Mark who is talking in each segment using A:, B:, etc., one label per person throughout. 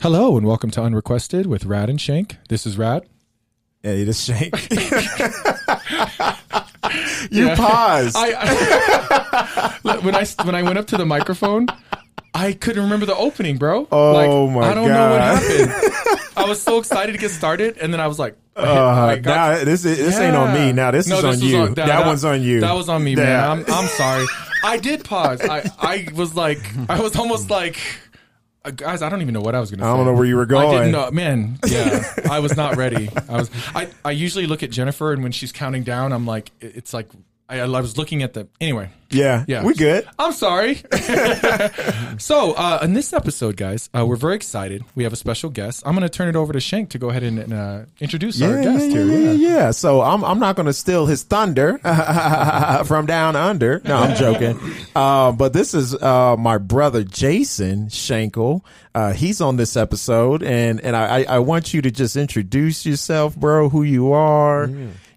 A: Hello and welcome to Unrequested with Rad and Shank. This is Rad.
B: Hey, this Shank. you
A: Yeah.
B: paused.
A: I, I when I when I went up to the microphone, I couldn't remember the opening, bro.
B: Oh, my god.
A: I don't know what happened. I was so excited to get started, and then I was like, I hit-
B: uh,
A: I got-
B: now this is, this ain't on me. Now this
A: No,
B: is on
A: was
B: you. that, one's on you.
A: That was on me, man. I'm I'm sorry. I did pause. I I was like, I was almost like. Uh, Guys, I don't even know what I was going to say.
B: I don't know where you were going.
A: I didn't know, man. Yeah, I was not ready. I was. I, I usually look at Jennifer, and when she's counting down, I'm like, it's like I, I was looking at the. Anyway,
B: Yeah,
A: Yeah.
B: we good.
A: I'm sorry. so, uh, in this episode, guys, uh, we're very excited. We have a special guest. I'm going to turn it over to Shank to go ahead and, and uh, introduce our
B: Yeah,
A: guest
B: yeah,
A: here.
B: yeah, yeah, yeah. So I'm I'm not going to steal his thunder from down under. No, I'm joking. uh, but this is uh, my brother Jason Shankle. Uh, he's on this episode, and and I, I I want you to just introduce yourself, bro. Who you are.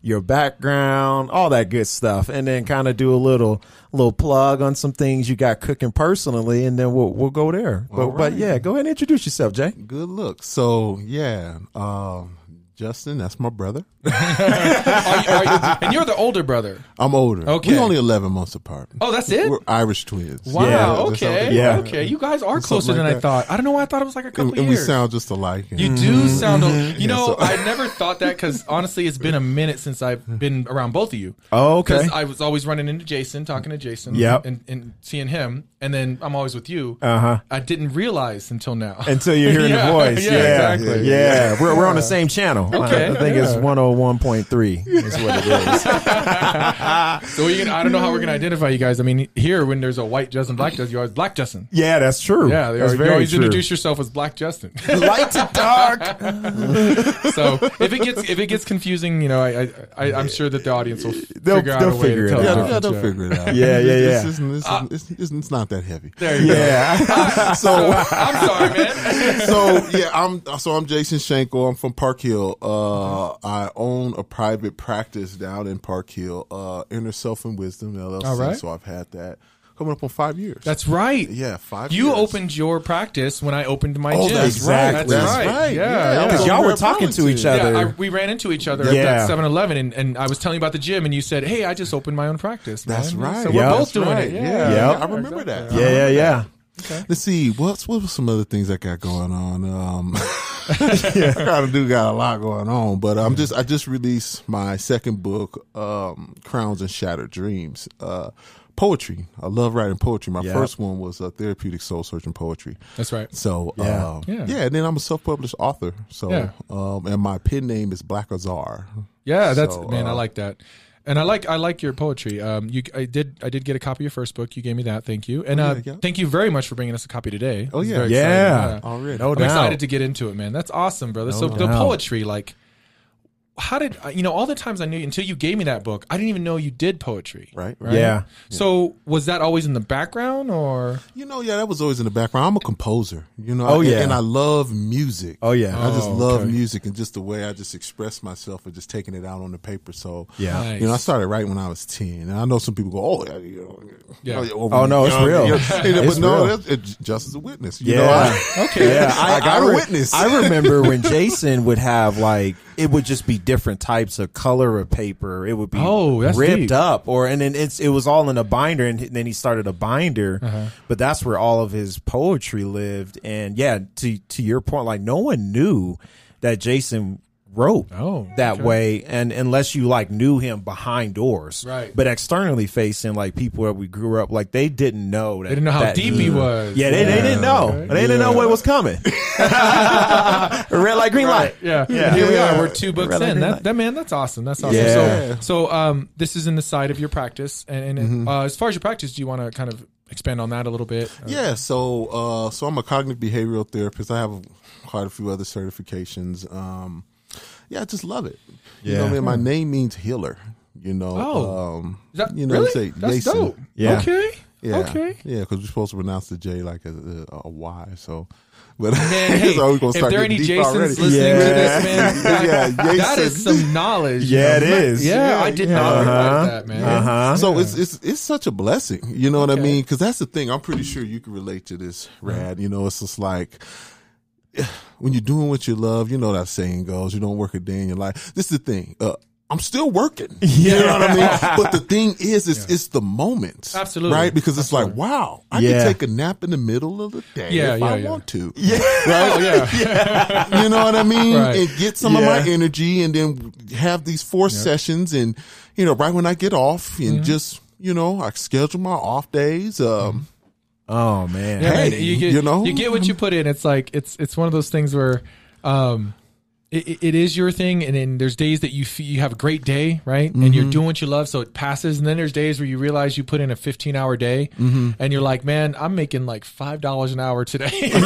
B: Your background, all that good stuff, and then kind of do a little little plug on some things you got cooking personally, and then we'll we'll go there. But but yeah, go ahead and introduce yourself, Jay.
C: Good look. So yeah, um, Justin, that's my brother.
A: Are you- are you- and you're the older brother.
C: I'm older.
A: Okay.
C: we're only eleven months apart.
A: Oh, that's it?
C: We're Irish twins.
A: Wow.
B: Yeah,
A: okay.
B: Yeah.
A: Okay. You guys are closer than
C: like
A: I
C: that.
A: thought. I don't know why I thought it was like a couple
C: and, and we
A: years.
C: sound just alike. And-
A: you do sound. A, you know, I never thought that because honestly, it's been a minute since I've been around both of you.
B: Oh, okay.
A: Because I was always running into Jason, talking to Jason,
B: Yep.
A: and, and seeing him, and then I'm always with you.
B: Uh huh.
A: I didn't realize until now.
B: until you're hearing
A: Yeah,
B: the voice.
A: yeah,
B: Yeah,
A: exactly.
B: Yeah, we're we're on the same channel.
A: Okay,
B: I think it's
A: yeah.
B: 101.3 is what it is.
A: so we can, I don't know how we're gonna identify you guys. I mean, here when there's a white Justin, black Justin, you're always black Justin.
B: Yeah, that's true.
A: Yeah, they
B: that's
A: are, you always
B: true.
A: introduce yourself as Black Justin.
B: Light to dark.
A: so if it gets if it gets confusing, you know, I, I, I I'm sure that the audience will
B: They'll-
A: figure out
B: they'll
A: a way
B: figure
A: to
B: it
A: tell
B: out.
C: yeah, yeah, they'll figure it out.
B: Yeah, yeah,
C: It's,
B: yeah.
C: it's, it's, it's, it's not that heavy.
A: There you go.
B: Yeah.
A: So I'm sorry, man.
C: so yeah, I'm so I'm Jason Shankle. I'm from Park Hill. Uh, I own a private practice down in Park Hill, uh, Inner Self and Wisdom LLC.
A: All right.
C: So I've had that coming up on five years.
A: That's right.
C: yeah, five.
A: You
C: years.
A: opened your practice when I opened my
C: Oh,
A: gym.
C: that's
B: Exactly.
A: That's,
C: That's
A: right.
C: right.
A: Yeah.
C: Yeah,
A: yeah.
B: Because y'all were
C: we're
B: talking to each other.
A: Yeah, I, we ran into each other
B: Yeah.
A: at that 7-Eleven, and, and I was telling you about the gym, and you said, "Hey, I just opened my own practice." man."
C: That's right.
A: So we're both
C: That's
A: doing
C: right.
A: it.
C: Yeah,
A: Yeah,
C: yeah, I remember that.
A: Exactly.
B: yeah, yeah, yeah.
C: Let's see. What's what were some other things I got going on? Um, I kind of do got a lot going on, but I'm just I just released my second book, um, Crowns and Shattered Dreams. Uh, poetry. I love writing poetry. My
B: Yeah.
C: first one was uh, therapeutic soul searching poetry.
A: That's right.
C: So
B: Yeah.
C: uh,
A: Yeah.
C: yeah. and then I'm a self published author. So
A: Yeah.
C: um, and my pen name is Black Azar.
A: Yeah, that's
C: So,
A: man. I
C: uh,
A: like that, and I like I like your poetry. Um, you I did I did get a copy of your first book. You gave me that. Thank you, and uh,
C: yeah, yeah.
A: thank you very much for bringing us a copy today.
C: Oh, yeah.
B: Yeah.
A: exciting.
C: Already.
B: No
A: I'm
B: doubt.
A: excited to get into it, man. That's awesome, brother. so the poetry, like, how did uh, you know? All the times I knew you until you gave me that book, I didn't even know you did poetry.
C: Right. Right.
B: Yeah.
A: So was that always in the background, or
C: You know, yeah, that was always in the background. I'm a composer, you know.
B: Oh,
C: and-
B: yeah.
C: and I love music.
B: Oh, yeah.
C: I just
A: Oh,
C: love
A: okay.
C: music and just the way I just express myself and just taking it out on the paper. So
B: Yeah.
A: Nice.
C: you know, I started writing when I was ten, and I know some people go, "Oh, yeah, you know,
A: Yeah.
C: over-
B: Oh, no, it's
C: know,
B: real.
C: you know,
B: It's
C: but no,
B: real.
C: that's, it's just as a witness. You
B: Yeah.
C: know, I,
A: okay?
B: Yeah,
C: I got a
B: re-
C: witness.
B: I remember when Jason would have like it would just be different types of color of paper. It would be
A: Oh, that's
B: ripped
A: deep.
B: up, or and then it's it was all in a binder, and then he started a binder.
A: Uh-huh.
B: But that's where all of his poetry lived. And yeah, to to your point, like no one knew that Jason wrote
A: Oh,
B: that
A: okay.
B: way and unless you like knew him behind doors
A: Right.
B: but externally facing like people that we grew up like they didn't know that
A: They didn't know how
B: that
A: deep he was.
B: yeah they, they didn't know
A: Okay.
B: they didn't know what was coming red light green light
A: Yeah.
B: Yeah.
A: And here we are. We're two books
B: Red
A: in.
B: green
A: That,
B: light.
A: that man, that's awesome. That's awesome.
B: Yeah.
A: So, so um, this is in the side of your practice, and, and
B: Mm-hmm.
A: uh, as far as your practice, do you want to kind of expand on that a little bit? Uh,
C: Yeah, so uh, so I'm a cognitive behavioral therapist. I have quite a few other certifications. Um, yeah, I just love it. You know,
B: Yeah.
C: what I mean, my name means healer. You know,
A: Oh.
C: um,
A: that
C: you know,
A: really?
C: say
A: That's
C: Jason.
A: dope.
B: Yeah.
A: Okay.
C: Yeah,
A: Okay.
C: yeah, because we're supposed to pronounce the J like a, a, a Y. So, but
A: Man, hey,
C: so we're gonna
A: if there are any Jasons
C: already.
A: listening to this, man, that,
C: Yeah,
A: that is
C: Jason.
A: some knowledge.
B: Yeah,
A: you know?
B: it is.
A: Yeah,
C: Yeah,
A: I did
C: yeah.
A: not
B: Uh-huh.
A: realize that, man.
B: uh-huh
C: So it's it's it's such a blessing, you know what I mean? Because that's the thing. I'm pretty sure you can relate to this, Rad. You know, it's just like when you're doing what you love, you know that saying goes, you don't work a day in your life. This is the thing. Uh, I'm still working. You know what I mean? But the thing is, it's, it's the moments.
A: Absolutely.
C: Right? Because it's like, wow, I
B: Yeah.
C: can take a nap in the middle of the day
A: Yeah,
C: if
A: yeah,
C: I
A: yeah.
C: want to.
B: Yeah.
A: Oh yeah.
C: You know what I mean?
A: Right.
C: And get some of my energy and then have these four sessions and, you know, right when I get off and
A: Mm-hmm.
C: just, you know, I schedule my off days. Um,
B: Oh man.
A: Yeah,
C: Hey,
A: man, you get
C: you know?
A: you get what you put in. It's like it's it's one of those things where um it, it- is your thing and then there's days that you you have a great day right and
C: Mm-hmm.
A: you're doing what you love so it passes and then there's days where you realize you put in a 15 hour day
C: Mm-hmm.
A: and you're like man i'm making like five dollars an hour today
C: and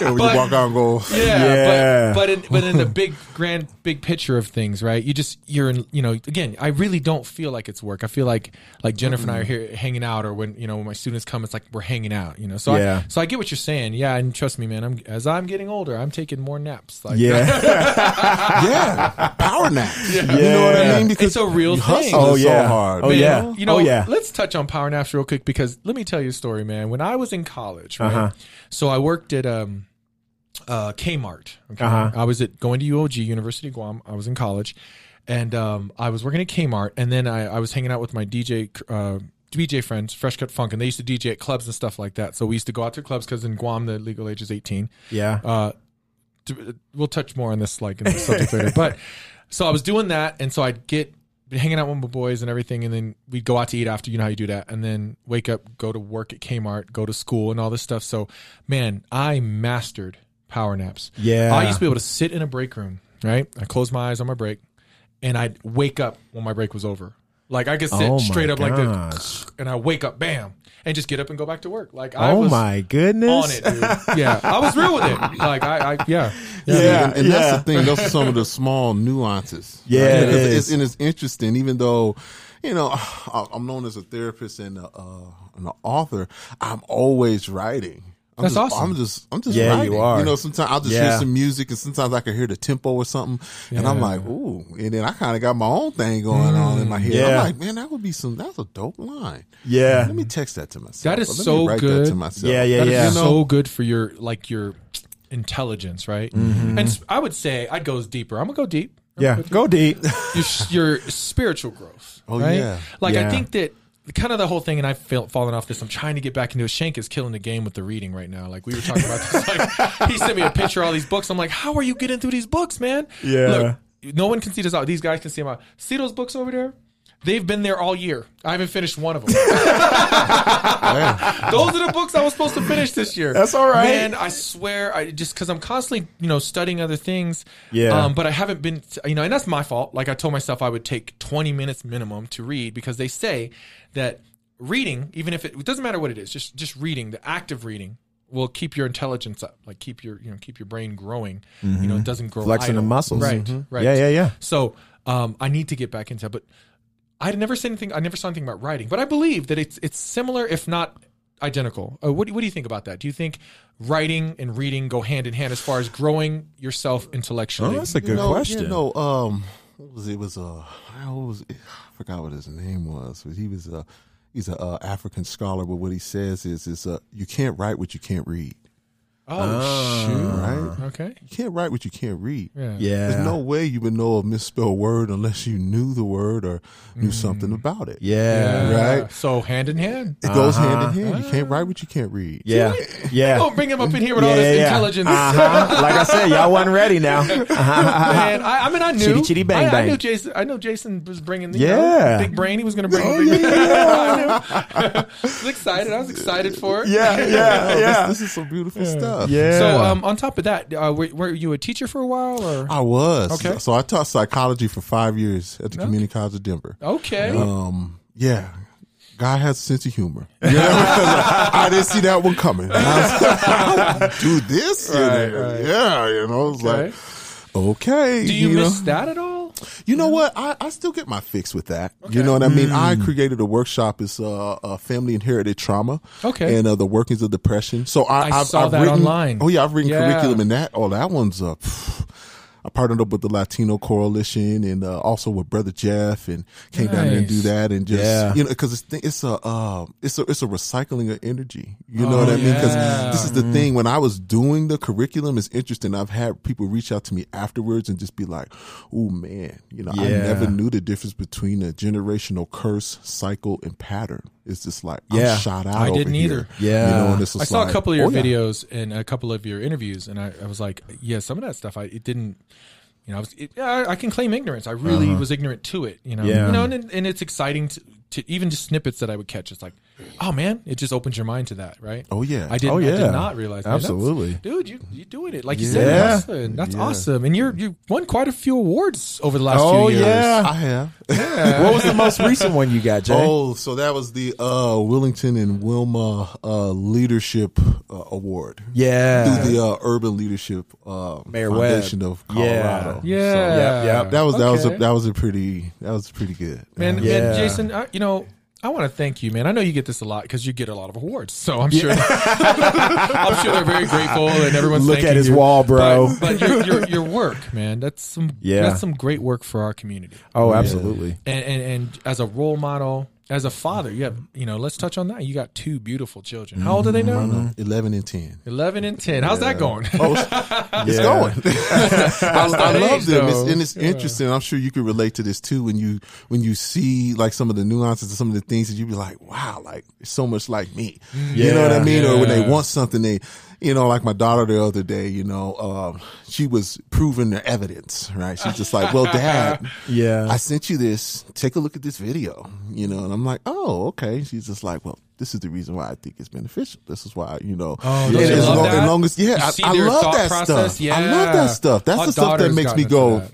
C: when
A: But-
C: you walk out and go,
A: Yeah,
B: Yeah.
A: but but in, but in the big grand big picture of things, right? You just you're in you know again, I really don't feel like it's work. I feel like like Jennifer and I are here hanging out, or when you know when my students come, it's like we're hanging out, you know. So
B: Yeah.
A: I, so I get what you're saying, yeah, and trust me, man. I'm as I'm getting older, I'm taking more naps. Like,
B: Yeah.
C: yeah, power nap. You know what I mean?
A: It's a real thing.
C: hustle
B: Oh,
C: so
B: yeah.
C: hard.
B: Oh,
A: Man,
B: yeah.
A: You know,
B: Oh, yeah.
A: let's touch on power naps real quick because let me tell you a story, man. When I was in college, right?
B: Uh-huh.
A: So I worked at um uh Kmart. Okay.
B: Uh-huh.
A: I was at going to UOG, University of Guam. I was in college. And um I was working at Kmart and then I, I was hanging out with my DJ uh DJ friends, Fresh Cut Funk, and they used to DJ at clubs and stuff like that. So we used to go out to clubs because in Guam the legal age is 18
B: Yeah.
A: uh, to, we'll touch more on this like in the subject later. But so I was doing that, and so I'd get hanging out with my boys and everything, and then we'd go out to eat after. You know how you do that, and then wake up, go to work at Kmart, go to school, and all this stuff. So, man, I mastered power naps.
B: Yeah.
A: I used to be able to sit in a break room. Right, I close my eyes on my break, and I'd wake up when my break was over. Like I could sit
B: Oh,
A: straight up like this, and I wake up, bam, and just get up and go back to work. Like I
B: oh
A: was
B: my goodness.
A: on it, dude. Yeah, I was real with it. Like I, I yeah,
B: Yeah.
C: and, and that's the thing. Those are some of the small nuances.
B: Yeah,
C: right?
B: it
C: Because. It's, and it's interesting, even though, you know, I'm known as a therapist and a, uh, and an author. I'm always writing. I'm
A: That's
C: just,
A: awesome.
C: I'm just, I'm just
B: Yeah, you
C: writing.
B: are.
C: know, sometimes I'll just
B: Yeah.
C: hear some music, and sometimes I can hear the tempo or something, and I'm like, ooh. And then I kind of got my own thing going on in my head.
B: Yeah.
C: I'm like, man, that would be some. That's a dope line.
B: Yeah.
C: Let me text that to myself.
A: That is
C: Or let me
A: so
C: write
A: good.
C: That to myself.
B: Yeah, yeah,
A: That is
B: yeah.
A: so good for your like your intelligence, right?
B: Mm-hmm.
A: And I would say I'd go deeper. I'm gonna go deep.
B: Yeah. Go deep.
A: Your, s- your spiritual growth.
C: Oh,
A: right?
C: yeah.
A: Like
B: Yeah.
A: I think that kind of the whole thing, and I've fallen off this. I'm trying to get back into it. Shank is killing the game with the reading right now. Like we were talking about this. Like he sent me a picture of all these books. I'm like, how are you getting through these books, man?
B: Yeah.
A: Look, no one can see this out. These guys can see them out. See those books over there? They've been there all year. I haven't finished one of them. Those are the books I was supposed to finish this year.
B: That's all right.
A: And I swear, I just because I'm constantly, you know, studying other things.
B: Yeah.
A: Um, but I haven't been, you know, and that's my fault. Like I told myself, I would take 20 minutes minimum to read because they say that reading, even if it, it doesn't matter what it is, just just reading, the act of reading will keep your intelligence up, like keep your, you know, keep your brain growing. You know, it doesn't grow
B: Mm-hmm. Flexing the muscles.
A: Right.
B: Mhm.
A: Right.
B: Yeah, yeah, yeah.
A: So um, I need to get back into it, but I never said anything. I never saw anything about writing, but I believe that it's it's similar, if not identical. Uh, what do, what do you think about that? Do you think writing and reading go hand in hand as far as growing yourself intellectually?
B: Oh, that's a
C: You
B: good
C: know,
B: question.
C: You know, um, what was it? it was uh, what was? I forgot what his name was, but he was a he's a uh, African scholar. But what he says is is uh, you can't write what you can't read.
A: Oh, shoot!
C: Right?
A: Okay.
C: You can't write what you can't read.
A: Yeah.
B: yeah.
C: There's no way you would know a misspelled word unless you knew the word or knew something about it.
B: yeah.
A: Yeah.
C: Right.
A: So hand in hand.
C: It goes
B: Uh-huh.
C: hand in hand. You can't write what you can't read.
B: Yeah. Yeah.
A: Don't bring him up in here with all this
B: yeah.
A: intelligence.
B: Uh-huh. Like I said, y'all wasn't ready now.
A: Man, I, I mean, I knew.
B: Chitty, chitty, bang,
A: I, I knew Jason. I know Jason was bringing the
B: Yeah.
A: know, big brain. He was going to bring. the big I knew. I was excited. I was excited for it.
B: Yeah, yeah,
C: Oh,
B: yeah.
C: This, this is some beautiful stuff.
B: Yeah.
A: So, um, on top of that, uh, were, were you a teacher for a while, or
C: I was.
A: Okay.
C: So I taught psychology for five years at the Community College of Denver.
A: okay?
C: Um, yeah. God has a sense of humor. You know, I, I didn't see that one coming. I was like, do this? you
A: Right,
C: know?
A: right.
C: Yeah, you know, it's
A: Okay.
C: like, okay.
A: Do you,
C: know?
A: miss that at all?
C: You know what? I, I still get my fix with that. You know what I mean? I created a workshop. It's uh, uh, family inherited trauma.
A: Okay.
C: And uh, the workings of depression. So I,
A: I
C: have
A: saw
C: I've
A: that
C: written,
A: online.
C: Oh yeah, I've written
A: Yeah.
C: curriculum in that. Oh, that one's uh, pff, I partnered up with the Latino Coalition and uh, also with Brother Jeff and came down there and do that and just
B: Yeah.
C: you know because it's it's a uh, it's a it's a recycling of energy. You know
A: Oh,
C: what I mean? Because
A: yeah.
C: this is the thing. When I was doing the curriculum, it's interesting. I've had people reach out to me afterwards and just be like, "Oh man, you know, I never knew the difference between a generational curse, cycle, and pattern." It's just like
B: Yeah.
C: I'm shot out.
A: I didn't
C: here.
A: either.
B: Yeah.
C: you know, and it's
A: I
C: just
A: saw
C: like,
A: a couple of your
C: oh, yeah.
A: videos and a couple of your interviews, and I, I was like, yeah, some of that stuff I it didn't. You know, I was, it, yeah, I, I can claim ignorance. I really uh-huh. was ignorant to it. You know,
B: Yeah.
A: you know, and, and it's exciting to, to even just snippets that I would catch. It's like, oh man, it just opens your mind to that, right?
C: Oh yeah,
A: I didn't.
B: Oh,
A: I did not realize. man,
B: Absolutely.
A: dude. You you doing it like you
C: Yeah.
A: said? Listen, that's awesome, and you're you won quite a few awards over the last
B: Oh,
A: few years.
B: yeah.
C: I have.
B: what was the most recent one you got, Jay?
C: Oh, so that was the uh, Wellington and Wilma uh, Leadership uh, Award.
B: yeah.
C: through the uh, Urban Leadership uh,
B: Mayor
C: Foundation
B: Webb.
C: of
B: Yeah.
C: Colorado.
A: Yeah,
C: So,
B: Yep, yep.
C: that was that was a,
A: Okay.
C: that was a pretty that was pretty good.
A: Man,
B: Yeah.
A: man, Jason, I, you know, I want to thank you, man. I know you get this a lot because you get a lot of awards, so I'm sure. I'm sure they're very grateful, and everyone's
B: Look at his
A: you.
B: wall, bro.
A: But, but your, your your work, man, that's some
B: Yeah.
A: that's some great work for our community.
B: oh, absolutely.
A: And, and and as a role model, as a father, you have you know. Let's touch on that. You got two beautiful children. How old are they now?
C: Uh, Eleven and ten.
A: Eleven and ten. How's that going?
C: Oh, it's going. I, I love them, it's, and it's interesting. I'm sure you can relate to this too. When you when you see like some of the nuances and some of the things that you be like, wow, like it's so much like me. You know what I
B: Yeah.
C: mean? Or when they want something, they, you know, like my daughter the other day, you know, um, she was proving the evidence, right? She's just like, well, dad,
B: Yeah.
C: I sent you this. Take a look at this video, you know, and I'm like, oh, okay. She's just like, well, this is the reason why I think it's beneficial. This is why, you know,
A: Oh, don't
C: as, long, as long as, yeah, I, I love that
A: process?
C: stuff. I love that stuff. That's
A: Our
C: the stuff that makes me go,
A: into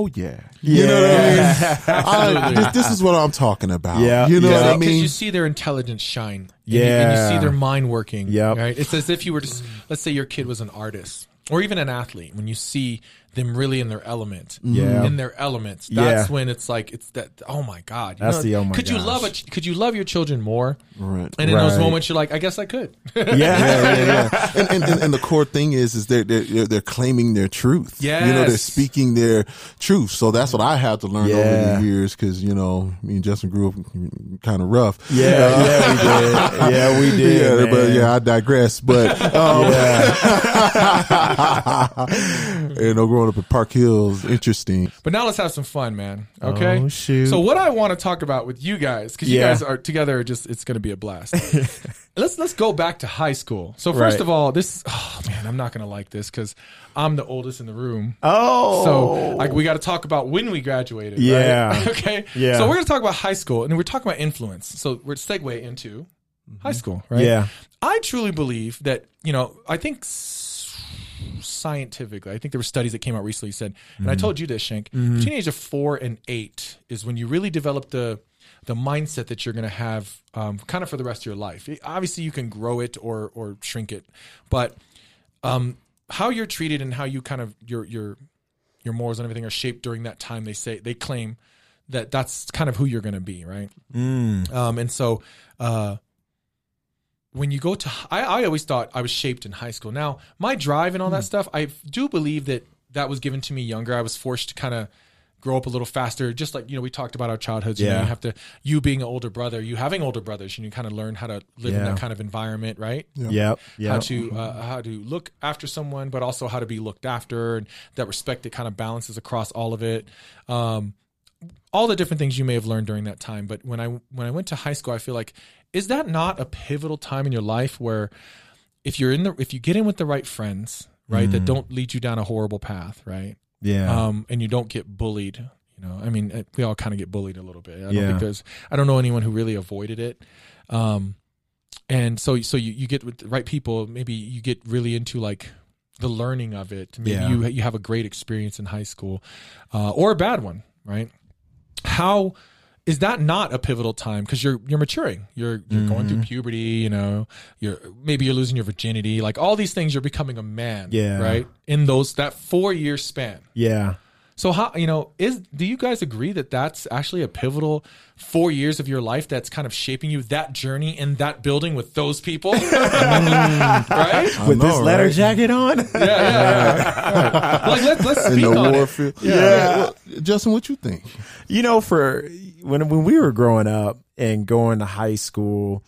C: oh yeah, you know what I mean? I, this, this is what I'm talking about.
B: Yeah.
C: you know
B: Yeah.
C: what I
A: because
C: mean?
A: you see their intelligence shine. And you, and
B: Yeah.
A: you see their mind working.
B: Yeah,
A: Right. It's as if you were just, let's say your kid was an artist or even an athlete. When you see them really in their element,
B: Yeah.
A: in their elements, that's
B: Yeah.
A: when it's like it's that. Oh my god, you
B: That's
A: know,
B: the oh my
A: Could you love it? Could you love your children more?
C: Right.
A: And in those moments, you're like, I guess I could.
B: yeah.
C: yeah, yeah, yeah. And, and, and, and the core thing is, is they're, they're, they're- they're claiming their truth. Yeah. You know, they're speaking their truth. So that's what I had to learn over the years. Cause, you know, me and Justin grew up kind of rough.
B: Yeah, yeah, we did. Yeah, we did.
C: yeah, but yeah, I digress. But, um, you know, growing up in Park Hills, interesting.
A: But now let's have some fun, man. Okay.
B: Oh, shoot.
A: So what I want to talk about with you guys, because you guys are together, just it's going to be a blast. let's let's go back to high school. So first
B: Right.
A: of all, this oh man, I'm not going to like this because I'm the oldest in the room.
B: Oh.
A: So like we got to talk about when we graduated. right?
B: Yeah.
A: okay.
B: Yeah.
A: So we're going to talk about high school, and we're talking about influence. So we're segue into mm-hmm. high school, right?
B: Yeah.
A: I truly believe that you know. I think s- scientifically, I think there were studies that came out recently said, and I told you this, Shank. Between the age of four and eight is when you really develop the the mindset that you're going to have, um, kind of for the rest of your life. It- obviously, you can grow it or or shrink it, but um, how you're treated and how you kind of your your your morals and everything are shaped during that time. They say they claim that that's kind of who you're going to be, right? Um, and so uh, when you go to, I, I always thought I was shaped in high school. Now my drive and all that stuff, I do believe that that was given to me younger. I was forced to kind of grow up a little faster, just like you know we talked about our childhoods. You, know,
B: Yeah.
A: you have to, you being an older brother, you having older brothers, and you kind of learn how to live in
B: Yeah.
A: that kind of environment, right?
B: Yep. Yep.
A: how to uh, how to look after someone, but also how to be looked after, and that respect that kind of balances across all of it. Um, all the different things you may have learned during that time. But when I when I went to high school, I feel like is that not a pivotal time in your life where if you're in the if you get in with the right friends, right, that don't lead you down a horrible path, right,
B: yeah.
A: um, and you don't get bullied. You know, I mean, uh, we all kind of get bullied a little bit. I don't
B: Yeah.
A: think there's, I don't know anyone who really avoided it. Um, and so, so you, you get with the right people, maybe you get really into like the learning of it. Maybe
B: Yeah.
A: you, you have a great experience in high school, uh, or a bad one, right? How, is that not a pivotal time because you're you're maturing you're you're going
B: Mm-hmm.
A: through puberty you know you're maybe you're losing your virginity like all these things you're becoming a man
B: Yeah.
A: right in those that four year span
B: yeah.
A: So how you know is do you guys agree that that's actually a pivotal four years of your life that's kind of shaping you that journey in that building with those people, right?
C: I
B: With
C: know,
B: this letter
C: right?
B: jacket on.
A: Yeah, yeah, yeah. Right. Like let's let's
C: in the
A: on it.
C: warfare.
B: Yeah.
C: well, Justin, what you think?
B: you know, for when when we were growing up and going to high school,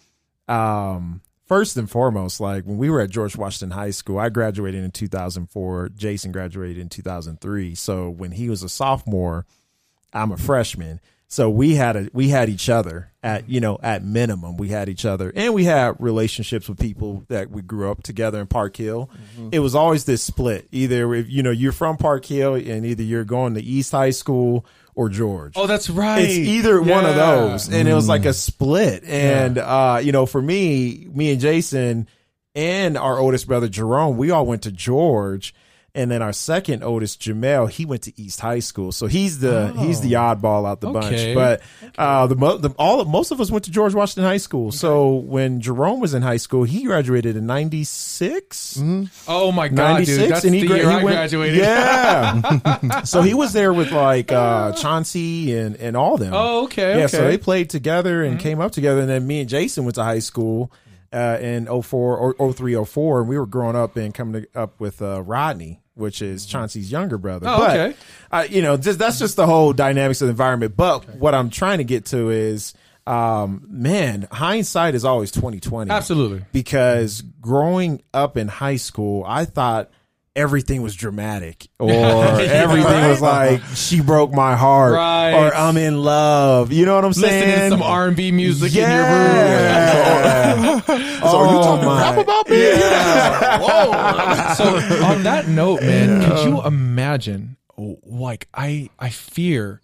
B: um, first and foremost, like when we were at George Washington High School, I graduated in 2004. Jason graduated in 2003. So when he was a sophomore, I'm a freshman. So we had a we had each other at you know at minimum we had each other and we had relationships with people that we grew up together in Park Hill. Mm-hmm. It was always this split. Either if you know you're from Park Hill and either you're going to East High School or George.
A: Oh, that's right.
B: It's either one of those, and it was like a split. And uh, you know, for me, me and Jason and our oldest brother Jerome, we all went to George, and then our second oldest Jamel, he went to East High School. So he's the he's the oddball out the
A: Okay.
B: bunch. But uh, the, the all most of us went to George Washington High School. So when Jerome was in high school, he graduated in '96.
A: Oh my god, dude, that's the year I
B: went-
A: graduated.
B: Yeah. so he was there with like uh Chauncey and and all them.
A: Oh, okay,
B: Yeah, so they played together and came up together and then me and Jason went to high school uh in 04 or 03 04 and we were growing up and coming to, up with uh Rodney which is Chauncey's younger brother.
A: Oh,
B: but,
A: okay.
B: uh, you know, just that's just the whole dynamics of the environment. But what I'm trying to get to is, um, man, hindsight is always 2020
A: Absolutely.
B: because growing up in high school, I thought everything was dramatic or everything was like she broke my heart
A: Right.
B: or I'm in love. You know what I'm
A: Listening
B: saying?
A: to some R and B music in your room.
B: Yeah.
C: So are you
B: Oh,
C: talking
B: my.
C: rap about me? Whoa.
A: so on that note, man, could you imagine? oh, Like I, I fear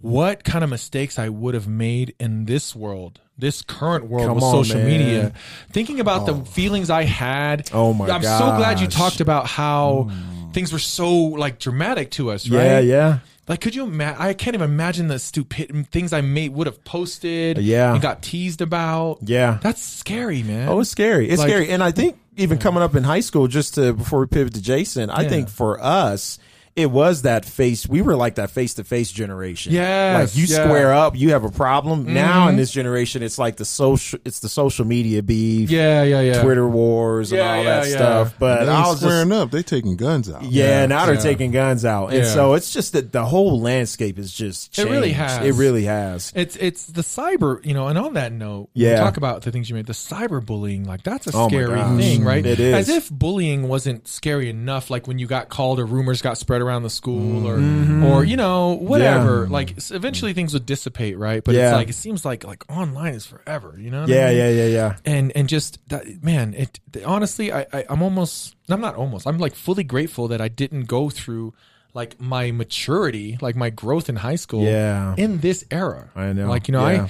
A: what kind of mistakes I would have made in this world, this current world
B: Come
A: with
B: on,
A: social
B: man.
A: media. Thinking about the oh. feelings I had.
B: Oh, my god.
A: I'm so glad you talked about how hmm. things were so like dramatic to us, right?
B: Yeah, yeah.
A: Like, could you imagine? I can't even imagine the stupid things I made would have posted.
B: Yeah.
A: and got teased about.
B: Yeah.
A: that's scary, man.
B: Oh, it's scary. It's
A: Like-
B: scary. And I think even coming up in high school, just to before we pivot to Jason, I
A: Yeah.
B: think for us, it was that face. We were like that face to face generation.
A: Yeah,
B: like you
A: yeah. Mm-hmm.
B: square up, you have a problem. Now in this generation, it's like the social. It's the social media beef.
A: yeah, yeah, yeah.
B: Twitter wars and all
A: yeah,
B: that
A: yeah.
B: stuff. But
C: They
B: I
C: ain't
B: was just
C: up. They taking guns out.
B: yeah,
A: Yeah,
B: now they're
A: yeah.
B: taking guns out, and
A: Yeah.
B: so it's just that the whole landscape is just
A: It really has.
B: It really has.
A: It's it's the cyber, you know, and on that note,
B: Yeah.
A: talk about the things you made, the cyber bullying, like that's a
B: Oh
A: scary thing, right?
B: It is.
A: As if bullying wasn't scary enough, like when you got called or rumors got spread around the school or
B: Mm-hmm.
A: or you know, whatever. Like eventually things would dissipate, right? But
B: Yeah.
A: it's like it seems like like online is forever, you know? what I
B: Yeah,
A: mean?
B: yeah, yeah, yeah.
A: and and just that man it honestly I, I i'm almost i'm not almost i'm like fully grateful that i didn't go through like my maturity like my growth in high school
B: Yeah.
A: in this era
B: I know.
A: like you know
B: Yeah.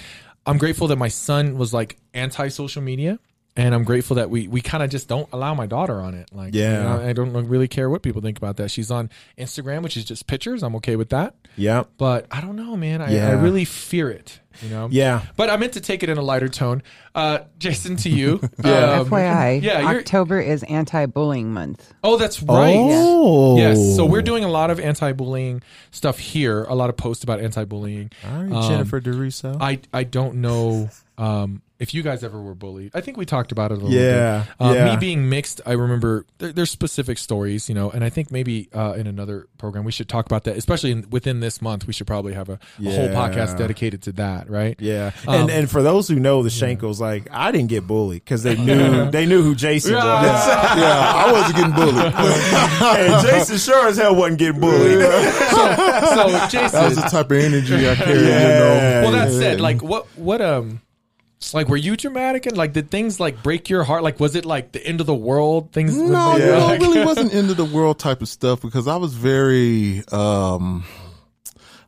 A: i i'm grateful that my son was like anti social media and I'm grateful that we we kind of just don't allow my daughter on it. Like,
B: Yeah.
A: you know, I don't really care what people think about that. She's on Instagram, which is just pictures. I'm okay with that.
B: Yeah.
A: But I don't know, man. I,
B: Yeah.
A: I really fear it. You know.
B: Yeah.
A: But I meant to take it in a lighter tone. Uh, Jason, to you.
B: Yeah.
A: Um,
D: FYI,
A: Yeah.
D: October is anti-bullying month.
A: oh, that's right.
B: Oh.
A: Yes. So we're doing a lot of anti-bullying stuff here. A lot of posts about anti-bullying.
B: All right,
A: Um,
B: Jennifer Durousseau.
A: I I don't know um, if you guys ever were bullied. I think we talked about it a little
B: Yeah,
A: bit. Um,
B: yeah.
A: Me being mixed, I remember there, there's specific stories, you know, and I think maybe uh, in another program we should talk about that, especially in, within this month. We should probably have a, a whole podcast dedicated to that, right?
B: yeah,
A: Um,
B: and and for those who know the Shankles, like I didn't get bullied because they knew they knew who Jason was.
C: yeah, I wasn't getting bullied.
B: and Jason sure as hell wasn't getting bullied.
A: So,
C: That was the type of energy I carried.
B: Yeah.
C: You know.
A: well, that said, like, what what um. Like, were you dramatic and like did things like break your heart? Like, was it like the end of the world? Things?
C: No,
A: Yeah.
C: no, it really wasn't end of the world type of stuff because I was very um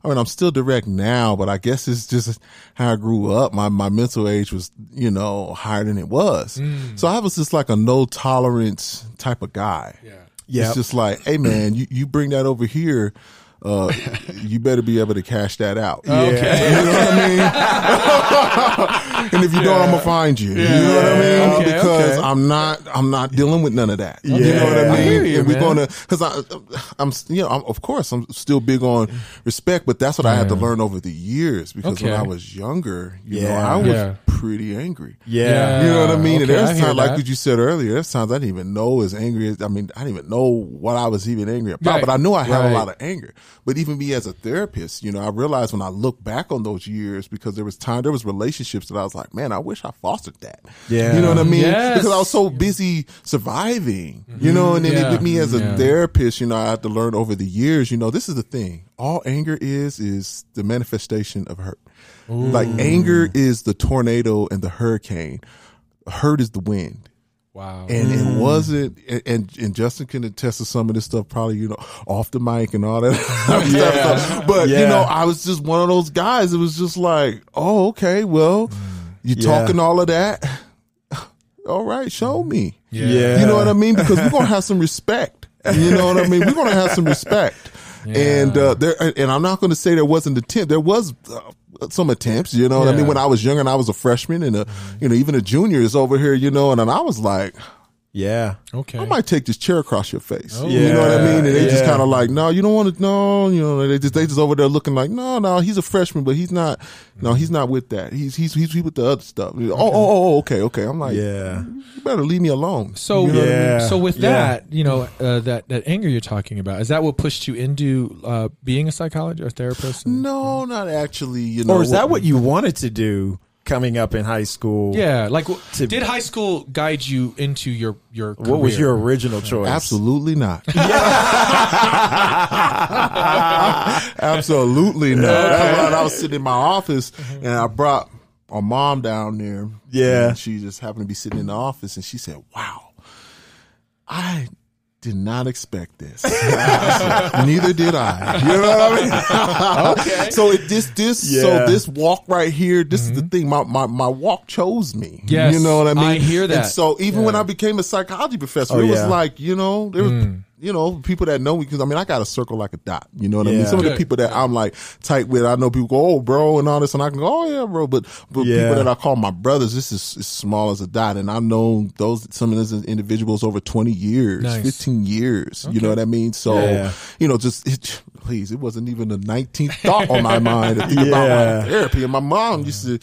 C: I mean I'm still direct now, but I guess it's just how I grew up. My my mental age was, you know, higher than it was. So I was just like a no tolerance type of guy.
A: Yeah.
B: Yep.
C: It's just like, hey man, you, you bring that over here, uh, you better be able to cash that out.
A: Okay.
C: You know what I mean? and if you don't, I'm gonna find you. You know what I mean?
A: Okay,
C: because
A: okay.
C: I'm not. I'm not dealing with none of that.
B: Yeah.
C: You know what I
A: I
C: mean?
A: hear you,
C: and we're gonna because I, I'm, you know, I'm, of course, I'm still big on respect, but that's what I had to learn over the years because when I was younger, you know, I was
A: Yeah.
C: pretty angry.
B: Yeah.
C: You know what I mean? and
A: Okay, I
C: there's times, like what you said earlier, there's times I didn't even know as angry as, I mean, I didn't even know what I was even angry about,
A: Right.
C: but I knew I had
A: Right.
C: a lot of anger. But even me as a therapist, you know, I realized when I look back on those years, because there was time, there was relationships that I was like, man, I wish I fostered that.
B: Yeah.
C: You know what I mean?
A: Yes.
C: Because I was so busy surviving, you know, and then mm-hmm.
A: Yeah.
C: with me as a
A: Yeah.
C: therapist, you know, I had to learn over the years, you know, this is the thing. All anger is, is the manifestation of hurt. Like anger is the tornado and the hurricane. Hurt is the wind.
A: Wow.
C: And it mm. wasn't, and, and and Justin can attest to some of this stuff, probably you know, off the mic and all that. stuff. But you know, I was just one of those guys. It was just like, oh, okay, well, mm. you
B: Yeah.
C: talking all of that. All right, show me.
B: Yeah.
C: You know what I mean? Because we're gonna have some respect. You know what I mean? We're gonna have some respect. And uh, there, and I'm not gonna say there wasn't attempt. There was uh, some attempts. You know what I mean? When I was younger and I was a freshman and a, you know, even a junior is over here. You know, and, and I was like,
B: Yeah.
A: okay.
C: I might take this chair across your face.
A: Oh.
C: you know what I mean? And they just kind of like, no, you don't want to. No, you know, they just they just over there looking like, no, no, he's a freshman, but he's not. No, he's not with that. He's he's he's, he's with the other stuff. Oh, oh, oh, okay, okay. I'm like,
B: Yeah.
C: you better leave me alone.
A: So,
C: You know what I mean?
B: Yeah.
A: so with
B: Yeah.
A: that, you know, uh, that that anger you're talking about is that what pushed you into uh, being a psychologist or therapist? And-
C: No, not actually. You know,
B: Or is that what you wanted to do coming up in high school?
A: Yeah, like
B: To-
A: did high school guide you into your your?
B: What was your original choice?
C: Absolutely not. Absolutely not. When I was sitting in my office and I brought my mom down there.
B: Yeah.
C: And she just happened to be sitting in the office and she said, Wow, I did not expect this. Neither did I. You know what I mean? okay. So it, this, this,
B: Yeah.
C: so this walk right here, this is the mm-hmm. thing. My, my, my walk chose me.
A: Yes,
C: You know what I mean?
A: I hear
C: And
A: that.
C: so even when I became a psychology professor,
B: Oh,
C: it was
B: yeah.
C: like, you know, there was, mm. You know, people that know me because I mean, I got a circle like a dot. You know what I mean?
B: Yeah.
C: Some of the people that I'm like tight with, I know people go, oh, bro, and all this, and I can go, oh, yeah, bro. But, but
B: Yeah.
C: people that I call my brothers, this is as small as a dot. And I've known those, some of those individuals over 20 years,
A: Nice.
C: 15 years. You know what I mean? So,
B: Yeah.
C: you know, just, it, please, it wasn't even the 19th thought on my mind to think about my therapy. And my mom used to,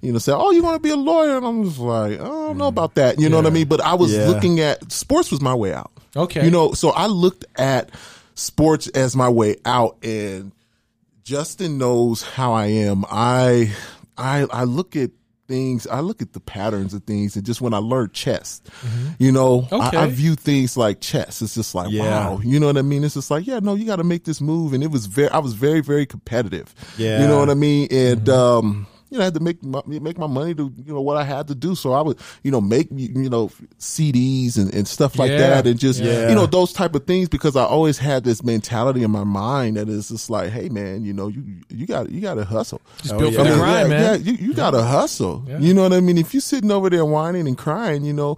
C: you know, say, "Oh, you want to be a lawyer?" And I'm just like, "I don't know mm. about that." You know what I mean? But I was
B: Yeah.
C: looking at sports was my way out.
A: Okay.
C: You know, so I looked at sports as my way out and Justin knows how I am. I I I look at things, I look at the patterns of things and just when I learned chess, you know,
A: Okay.
C: I, I view things like chess. It's just like,
B: Yeah.
C: wow. You know what I mean? It's just like, yeah, no, you got to make this move. And it was very, I was very, very competitive.
B: Yeah.
C: You know what I mean? And, um, you know, I had to make my, make my money to, you know, what I had to do. So I would, you know, make, you know, CDs and, and stuff like
A: Yeah.
C: that. And just,
B: Yeah.
C: you know, those type of things because I always had this mentality in my mind that is just like, hey man, you know, you you got you got to hustle.
A: Just
B: Oh,
A: built
B: yeah.
A: for the grind,
C: yeah,
A: man?
C: Yeah, you, you got to hustle. You know what I mean? If you're sitting over there whining and crying, you know,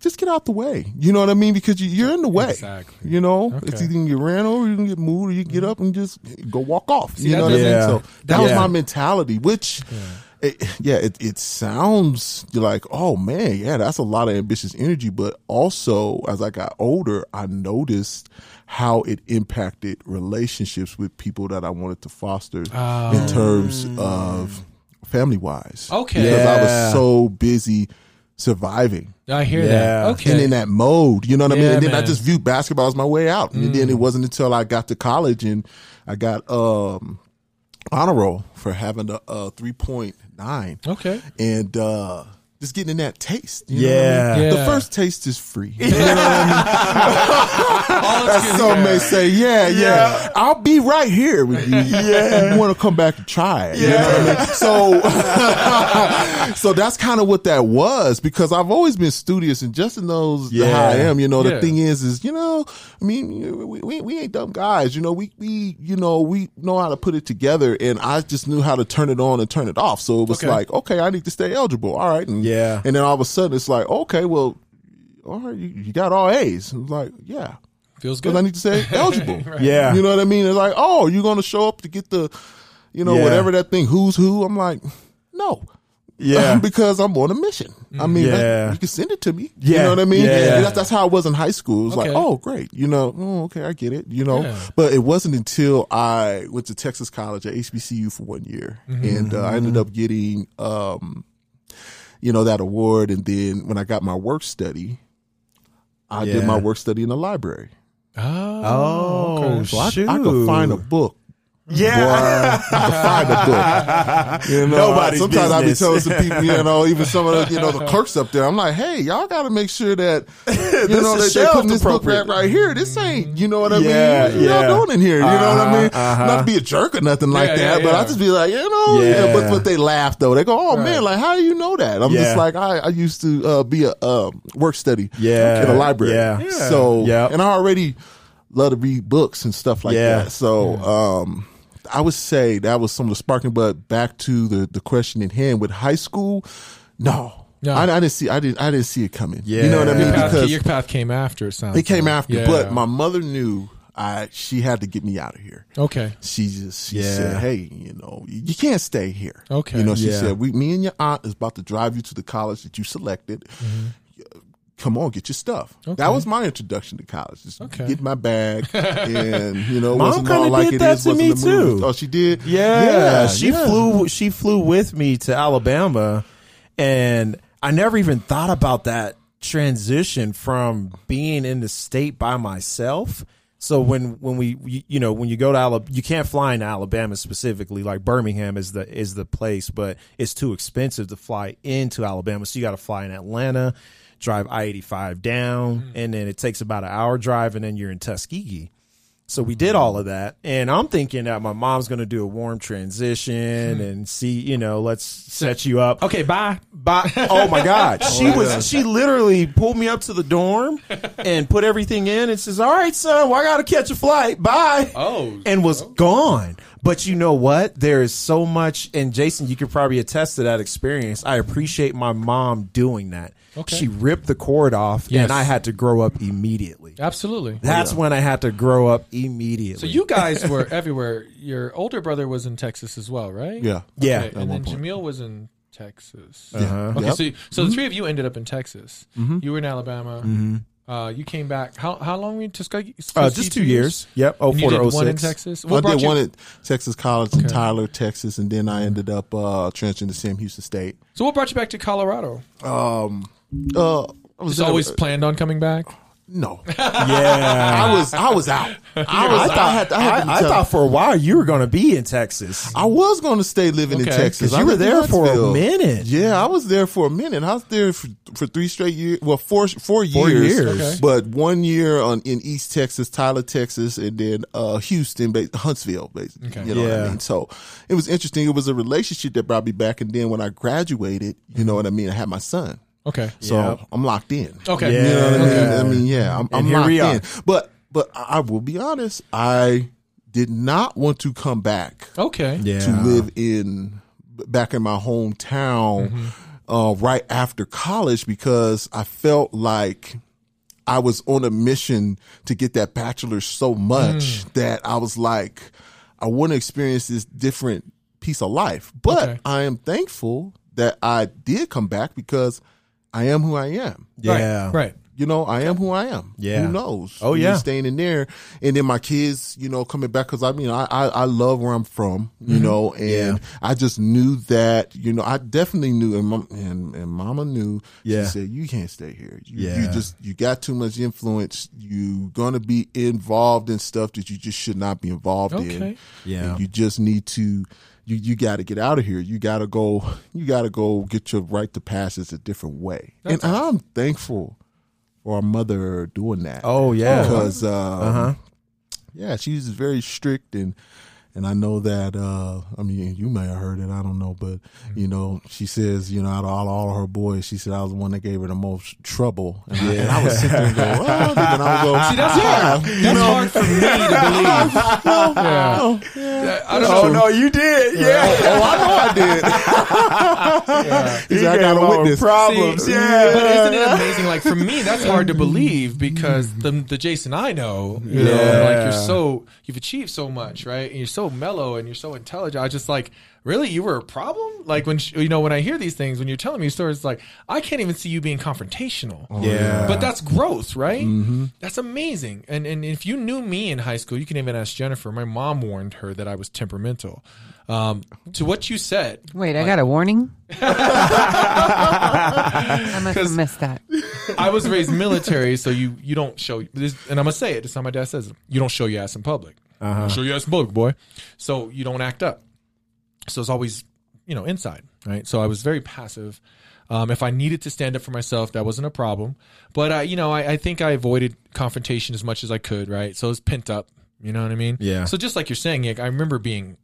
C: just get out the way. You know what I mean? Because you, you're in the way.
A: Exactly.
C: You know,
A: Okay.
C: it's either you ran over, you can get moved, or you get up and just go walk off.
A: See,
C: you know what I mean? So that was my mentality, which. It, yeah, it, it sounds like, oh man, yeah, that's a lot of ambitious energy. But also, as I got older, I noticed how it impacted relationships with people that I wanted to foster
A: Oh.
C: in terms of family wise.
A: Okay.
C: Because I was so busy surviving
A: I hear
B: Yeah.
A: that. Okay.
C: and in that mode, you know what I mean? And then I
A: man. Mm.
C: just viewed basketball as my way out. And then it wasn't until I got to college and I got um honor roll for having a, a 3.9
A: okay.
C: and uh just getting in that taste. you know what I
B: Yeah.
C: mean?
A: Yeah.
C: The first taste is free. You know what I mean? As some may say, yeah, yeah, I'll be right here with you. Yeah. You want to come back and try it. You know what I mean? So, so that's kind of what that was because I've always been studious and Justin knows
B: Yeah.
C: how I am. You know, the
A: Yeah.
C: thing is, is, you know, I mean, we, we, we ain't dumb guys. You know, we, we, you know, we know how to put it together and I just knew how to turn it on and turn it off. So it was
A: Okay.
C: like, okay, I need to stay eligible. All right. And,
B: Yeah.
C: And then all of a sudden it's like, okay, well, all right, you, you got all A's. It was like, yeah.
A: Feels
C: Because
A: good.
C: I need to say eligible.
B: Yeah.
C: You know what I mean? It's like, oh, you're going to show up to get the, you know,
B: Yeah.
C: whatever that thing, who's who. I'm like, no.
B: Yeah.
C: because I'm on a mission. I mean,
B: Yeah.
C: that- you can send it to me.
B: Yeah.
C: You know what I mean?
B: Yeah.
C: That's, that's how I was in high school. It was like, oh, great. You know, oh, okay, I get it. You know,
A: Yeah.
C: but it wasn't until I went to Texas College at HBCU for one year, and uh, I ended up getting, um, you know, that award. And then when I got my work study, I
B: Yeah.
C: did my work study in the library.
A: Oh,
B: Oh,
A: okay.
C: So I,
B: shoot.
C: I could find a book.
B: Yeah.
C: Boy, I could find a book. You know,
B: Nobody's
C: sometimes I be telling some people, you know, even some of the, you know, the clerks up there. I'm like, hey, y'all got to make sure that, you know,
B: is
C: that they're putting this book
B: appropriate.
C: right, right here. This ain't, you know what I
B: Yeah,
C: mean? What
B: yeah.
C: y'all doing in here? You know what I mean?
B: Uh-huh,
C: Not to be a jerk or nothing like
A: Yeah,
C: that,
A: yeah,
C: but. I just be like, you know, yeah.
B: Yeah.
C: but, but they laugh though. They go, oh
A: Right.
C: man, like how do you know that? I'm
B: Yeah.
C: just like, I, I used to uh, be a uh, work study
B: Yeah,
C: in a library.
B: yeah. Yeah.
C: So,
B: Yeah.
C: and I already love to read books and stuff like
B: Yeah.
C: that. So, um, I would say that was some of the sparking. But back to the the question in hand with high school, no,
A: No.
C: I, I didn't see. I didn't. I didn't see it coming.
B: Yeah.
C: You know what I mean?
A: Your path,
C: Because
A: your path came after. It sounds.
C: it came
A: like.
C: after.
A: Yeah.
C: But my mother knew. I she had to get me out of here.
A: okay.
C: She just she
B: Yeah.
C: said, "Hey, you know, you you can't stay here."
A: Okay.
C: You know, she
B: Yeah.
C: said, "We, me and your aunt is about to drive you to the college that you selected. Come on, get your stuff."
A: Mm-hmm. Okay.
C: That was my introduction to college. Just
A: Okay.
C: get my bag, and you know, it
B: Mom
C: wasn't all
B: kinda
C: like
B: did
C: it
B: that
C: is.
B: to me, too.
C: Oh, she did.
B: Yeah, she
C: yeah.
B: flew. She flew with me to Alabama, and I never even thought about that transition from being in the state by myself. So when when we you- know when you go to Alabama, you can't fly into Alabama specifically. Like Birmingham is the is the place, but it's too expensive to fly into Alabama. So you got to fly in Atlanta, drive I eighty five down, mm. and then it takes about an hour drive, and then you're in Tuskegee. So we did all of that, and I'm thinking that my mom's going to do a warm transition hmm. and see, you know, let's set you up.
A: Okay. Bye.
B: bye. oh my God, she was she literally pulled me up to the dorm and put everything in and says, "All right, son, well, I got to catch a flight. Bye."
A: Oh.
B: and was gone. But you know what? There is so much, and Jason, you could probably attest to that experience. I appreciate my mom doing that.
A: Okay.
B: She ripped the cord off,
A: Yes.
B: and I had to grow up immediately.
A: Absolutely.
B: That's when I had to grow up immediately.
A: So you guys were everywhere. Your older brother was in Texas as well, right?
C: Yeah.
B: yeah,
A: Okay,
C: At
A: and then
C: point.
A: Jamil was in Texas.
B: Uh-huh.
A: Okay,
C: Yep.
A: so so the three of you ended up in Texas. You were in Alabama. Uh, you came back. How how long were you in Tuskegee?
B: uh, just two years. Yep. Oh,
A: And you
B: to
A: did one in Texas.
C: I
A: What brought
C: did
A: you?
C: one at Texas College in Tyler, Texas, and then I ended up uh, transferring to Sam Houston State.
A: so what brought you back to Colorado?
C: Um, uh, I was
A: Just
C: there-
A: always planned on coming back.
C: No.
B: Yeah.
C: I was I was out. I was.
B: I thought,
C: I, had, I, had
B: I, I thought for a while you were going to be in Texas.
C: I was going to stay living in
A: Okay.
C: Texas.
B: 'Cause you
C: I
B: were
C: lived in
B: there for a
C: Huntsville.
B: minute.
C: Yeah, I was there for a minute. I was there for, for three straight years. Well, four four years.
B: Four years.
A: Okay.
C: But one year on in East Texas, Tyler, Texas, and then uh, Houston, ba- Huntsville, basically.
A: Okay.
C: You know what
B: Yeah.
C: I mean? So it was interesting. It was a relationship that brought me back. And then when I graduated, you know what I mean? I had my son.
A: Okay.
C: So
B: Yep.
C: I'm locked in.
A: Okay.
B: Yeah.
C: You know what I mean?
B: Okay.
C: I mean, yeah, I'm, I'm locked in. But but I I will be honest, I did not want to come back
A: Okay.
B: Yeah.
C: to live in back in my hometown uh, right after college because I felt like I was on a mission to get that bachelor's so much that I was like, I want to experience this different piece of life. But
A: Okay.
C: I am thankful that I did come back because I am who I am.
B: Yeah.
A: Right. right.
C: You know, I am who I am.
B: Yeah.
C: Who knows?
B: Oh,
C: Me
B: yeah.
C: Staying in there. And then my kids, you know, coming back because I mean, I, I, I love where I'm from, you know, and
B: Mm-hmm. Yeah.
C: I just knew that, you know, I definitely knew and, mom, and, and mama knew.
B: Yeah.
C: She said, you can't stay here. You, you just, you got too much influence. You going to be involved in stuff that you just should not be involved in.
B: Yeah.
C: And you just need to, you, you got to get out of here. You got to go, you got to go get your right to passage a different way. and, and I'm thankful for our mother doing that.
B: Oh, yeah.
C: Because, uh,
B: Uh-huh.
C: yeah, she's very strict and, and I know that, uh, I mean, you may have heard it. I don't know, but you know, she says, you know, out of all, all of her boys, she said I was the one that gave her the most trouble. And, I, and I was sitting there and go, well, and I would go,
A: See, that's
C: yeah,
A: hard.
C: you know,
A: hard for me to believe. yeah.
C: yeah.
A: I don't
B: Oh
A: know.
B: no, you did. Yeah.
C: Oh, I know I did. He said, I got a witness.
B: Problems.
A: See,
B: yeah.
A: But isn't it amazing? Like for me, that's hard to believe because the the Jason I know, you know,
B: Yeah.
A: like you're so you've achieved so much, right? And you're so so mellow and you're so intelligent. I was just like, really, you were a problem? Like when sh- you know when I hear these things, when you're telling me stories, it's like I can't even see you being confrontational.
B: Yeah.
A: But that's growth, right? That's amazing. And and if you knew me in high school, you can even ask Jennifer. My mom warned her that I was temperamental. Um, to what you said,
D: Wait, I got a warning. I must have missed that.
A: I was raised military, so you you don't show. This, and I'm gonna say it. This is how my dad says it. You don't show your ass in public.
B: Uh-huh.
A: Show you ass in public, boy. So you don't act up. So it's always you know inside, right? So I was very passive. Um, if I needed to stand up for myself, that wasn't a problem. But I, you know, I, I think I avoided confrontation as much as I could, right? So it was pent up. You know what I mean?
B: Yeah.
A: So just like you're saying, Nick, I remember being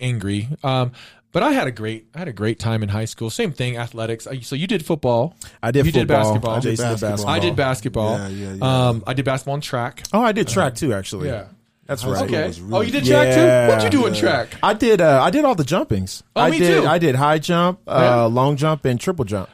A: angry. Um, but I had a great, I had a great time in high school. Same thing, athletics. So you did football.
B: I did
A: You did basketball.
B: I did
C: Basketball.
B: basketball.
A: I did basketball.
C: Yeah, yeah, yeah.
A: Um, I did basketball and track.
B: Oh, I did track too, actually.
A: Yeah.
B: That's
C: High
B: right.
C: school
A: Okay.
C: was
A: oh, you did track
B: Yeah.
A: too? What'd you do in track?
B: I did. Uh, I did all the jumpings.
A: Oh,
B: I
A: me
B: did.
A: too.
B: I did high jump, uh,
A: Yeah.
B: long jump, and triple jump.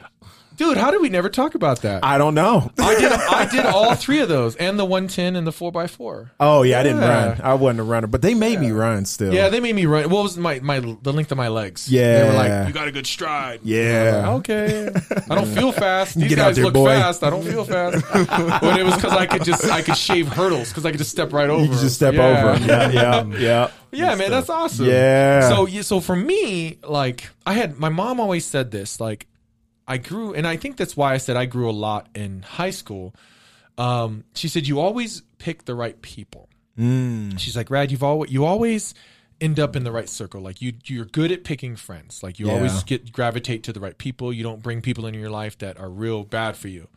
A: Dude, how did we never talk about that? I,
B: don't know.
A: I did I did all three of those and the 110 and the 4x4.
B: Oh yeah, I didn't
A: Yeah.
B: run. I wasn't a runner, but they made me run still.
A: Yeah, they made me run. What was my, my the length of my legs?
B: Yeah.
A: They were like, you got a good stride.
B: Yeah.
A: Okay. I don't feel fast. These
B: Get out
A: guys
B: there,
A: look
B: boy.
A: fast. I don't feel fast. but it was because I could just I could shave hurdles because I could just step right over.
B: You can just step
A: Yeah.
B: over. Yeah, yeah, yeah.
A: Yeah, man, that's awesome.
B: Yeah.
A: So yeah, so for me, like I had my mom always said this, like I grew and I think that's why I said I grew a lot in high school. Um, she said you always pick the right people.
B: Mm.
A: She's like, Rad, you've always you always end up in the right circle. Like you you're good at picking friends. Like you
B: Yeah.
A: always get gravitate to the right people. You don't bring people into your life that are real bad for you.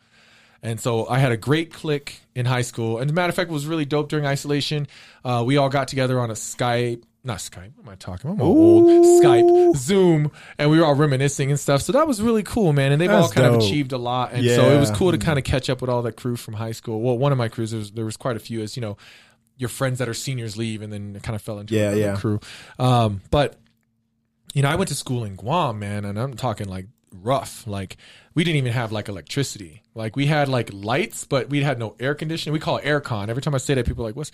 A: And so I had a great click in high school. And as a matter of fact, it was really dope during isolation. Uh, we all got together on a Skype, not Skype. What am I talking? I'm all old. Skype, Zoom, and we were all reminiscing and stuff. So that was really cool, man. And they've all
B: That's
A: kind of achieved a lot. And so it was cool to kind of catch up with all that crew from high school. Well, one of my crews, there was, there was quite a few, as you know, your friends that are seniors leave and then it kind of fell into
B: Yeah,
A: another
B: yeah.
A: crew. Um, but you know, I went to school in Guam, man, and I'm talking like rough. Like we didn't even have like electricity. Like we had like lights, but we had no air conditioning. We call it aircon. Every time I say that, people are like, "What's?"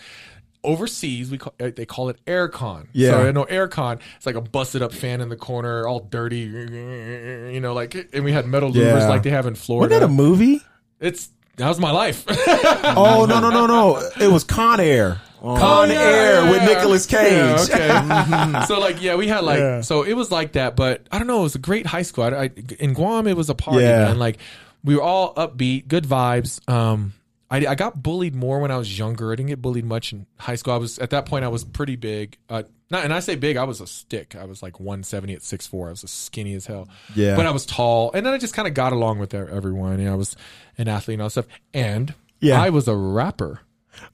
A: Overseas, we call uh, they call it aircon.
B: Yeah.
A: so I know aircon. It's like a busted up fan in the corner, all dirty, you know. Like, and we had metal louvers
B: Yeah.
A: like they have in florida Wasn't
B: that a movie?
A: it's that was my life.
B: Oh no no no no! It was Con Air. Con
A: Oh, yeah,
B: Air
A: yeah,
B: with. Nicolas Cage.
A: Okay. so like, yeah, we had like, so it was like that, but I don't know. It was a great high school. I, I, in Guam, it was a party,
B: Yeah.
A: man. Like, we were all upbeat, good vibes. Um, I, I got bullied more when I was younger. I didn't get bullied much in high school. I was at that point. I was pretty big. Uh, not, and I say big. I was a stick. I was like 170 at 6'4". I was as skinny as hell.
B: Yeah.
A: but I was tall, and then I just kind of got along with everyone. I was an athlete and all that stuff, and
B: Yeah.
A: I was a rapper.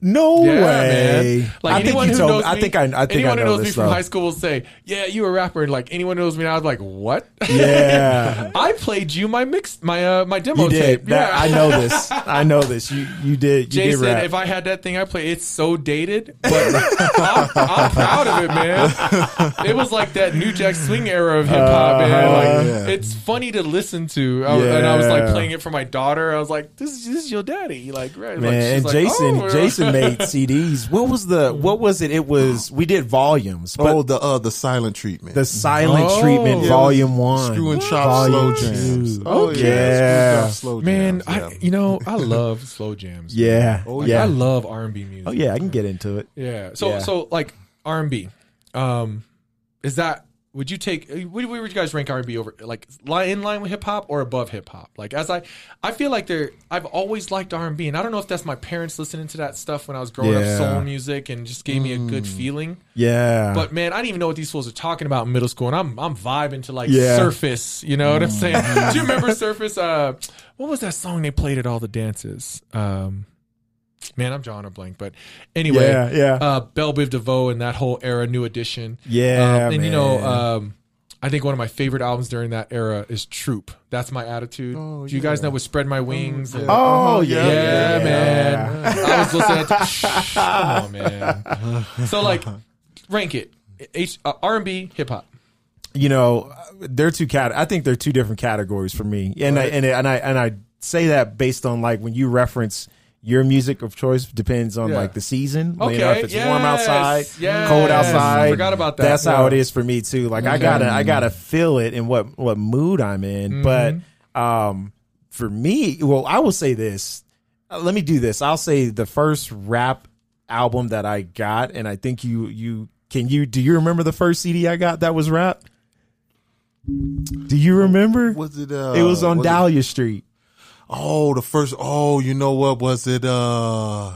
B: No
A: Yeah,
B: way.
A: man. Like
B: I think
A: anyone who
B: told.
A: knows
B: I
A: me,
B: think I. I think
A: anyone
B: I
A: who
B: know
A: knows me from
B: though.
A: high school will say, "Yeah, you a rapper." And like anyone who knows me now, I'm like, "What?"
B: Yeah.
A: I played you my mix, my uh, my demo tape.
B: That,
A: yeah,
B: I know this. I know this. You you did. You
A: Jason,
B: did
A: if I had that thing I play, it's so dated, but I'm, I'm proud of it, man. It was like that New Jack Swing era of hip hop, man. Like
C: Yeah.
A: it's funny to listen to. I, And I was like playing it for my daughter. I was like, "This is this is your daddy." Like, right?
B: Man,
A: like,
B: and
A: like,
B: Jason,
A: "Oh."
B: Jason made CDs. What was the? What was it? It was we did volumes, but
C: oh, the uh, the silent treatment.
B: the silent
A: Oh.
B: treatment,
A: Yeah,
B: volume one,
C: Screw and chop
B: volume
C: slow jams.
B: two.
C: Oh
A: Okay.
C: yeah,
B: Yeah.
C: Screw and chop slow
A: Man,
C: jams,
A: I you know I love slow jams.
B: Yeah,
C: Oh,
A: Like,
B: yeah.
A: I love R and B music.
B: oh yeah, I can get into it.
A: Yeah. So
B: Yeah.
A: so like R and B, um, is that would you take? Where where would you guys rank R and B over like in line with hip hop or above hip hop? Like as I, I feel like they're. I've always liked R and B, and I don't know if that's my parents listening to that stuff when I was growing
B: Yeah.
A: up, soul music, and just gave me a good feeling.
B: Yeah,
A: But man, I didn't even know what these fools are talking about in middle school, and I'm I'm vibing to like
B: Yeah.
A: Surface. You know what I'm saying? Do you remember Surface? Uh, what was that song they played at all the dances? Um, man, I'm drawing a blank. But anyway,
B: Yeah, yeah.
A: Uh, Bell Biv DeVoe and that whole era, New Edition.
B: Yeah,
A: um, and you know, um, I think one of my favorite albums during that era is Troop. That's my attitude.
C: Oh,
A: Do you guys know what Spread My Wings? and-
B: oh
A: yeah,
B: yeah, yeah,
A: man. I was listening to. Come on, man. So like, rank it. H uh, R and B, hip hop.
B: you know, they're two cat. I think they're two different categories for me, and I, and I, and I and I say that based on like when you reference your music of choice depends on
A: Yeah.
B: like the season.
A: Okay,
B: You know, if it's warm
A: yes,
B: outside,
A: yes.
B: cold outside.
A: Forgot about that.
B: That's how
A: Yeah.
B: it is for me too. Like I gotta, I gotta feel it in what what mood I'm in. But um, for me, well, I will say this. Uh, let me do this. I'll say the first rap album that I got, and I think you you can you do you remember the first CD I got that was rap? Do you remember?
C: Was it? Uh,
B: it was on
C: it-
B: Dahlia Street.
C: Oh, the first. Oh, you know what was it? Uh,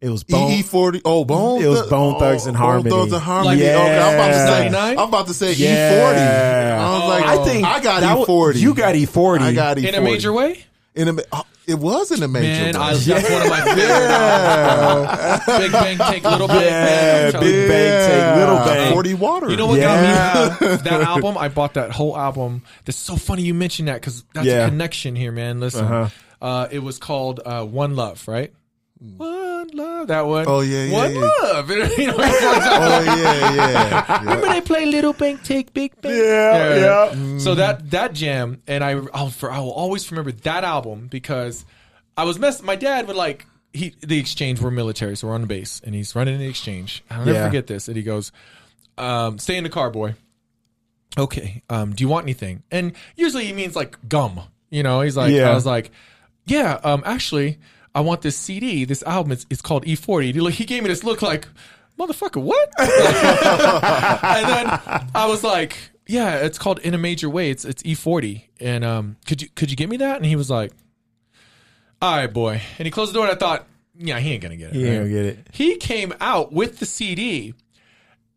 B: It was Bone.
C: EE forty. Oh, Bone.
B: It was
C: Thug-
B: Bone Thugs and Harmony.
C: Bone Thugs and Harmony.
B: Like-
C: okay, I'm about to say.
A: 99?
C: I'm about to say
B: Yeah.
C: E forty. I was like,
B: I think
C: I got E forty.
B: You got E forty.
C: I got E forty
A: In a major way?
C: In a. oh, it was in a major.
A: Man,
C: way.
A: I, that's one of my favorite albums, bro. Big Bang Take Little Bang.
B: Yeah,
A: man,
B: Big
A: you.
B: Bang Take Little Bang.
C: Forty water.
A: You know what
B: Yeah.
A: got me? that album, I bought that whole album. That's so funny you mentioned that because that's
B: Yeah.
A: a connection here, man. Listen,
B: Uh-huh.
A: uh, it was called uh, One Love, right? One Love, that one.
C: Oh, yeah, yeah,
A: One
C: yeah.
A: Love. You know,
C: Oh yeah, yeah.
A: Remember they play Little Bang Take Big Bang?
B: Yeah, yeah.
A: So that that jam, and I I'll for, I will always remember that album because I was mess. My dad would like he the exchange. We're military, so we're on the base, and he's running the exchange. I'll never
B: Yeah.
A: forget this. And he goes, um, "Stay in the car, boy." Okay. Um, do you want anything? And usually he means like gum. You know, he's like,
B: Yeah.
A: I was like, yeah. Um, actually, I want this CD, this album. It's, it's called E40. He, gave me this look like, motherfucker, what? and then I was like, yeah, it's called In a Major Way. It's it's E40. And um, could you could you get me that? And he was like, all right, boy. And he closed the door, and I thought, yeah, he ain't gonna get it.
B: Ain't
A: right?
B: gonna get it.
A: He came out with the CD,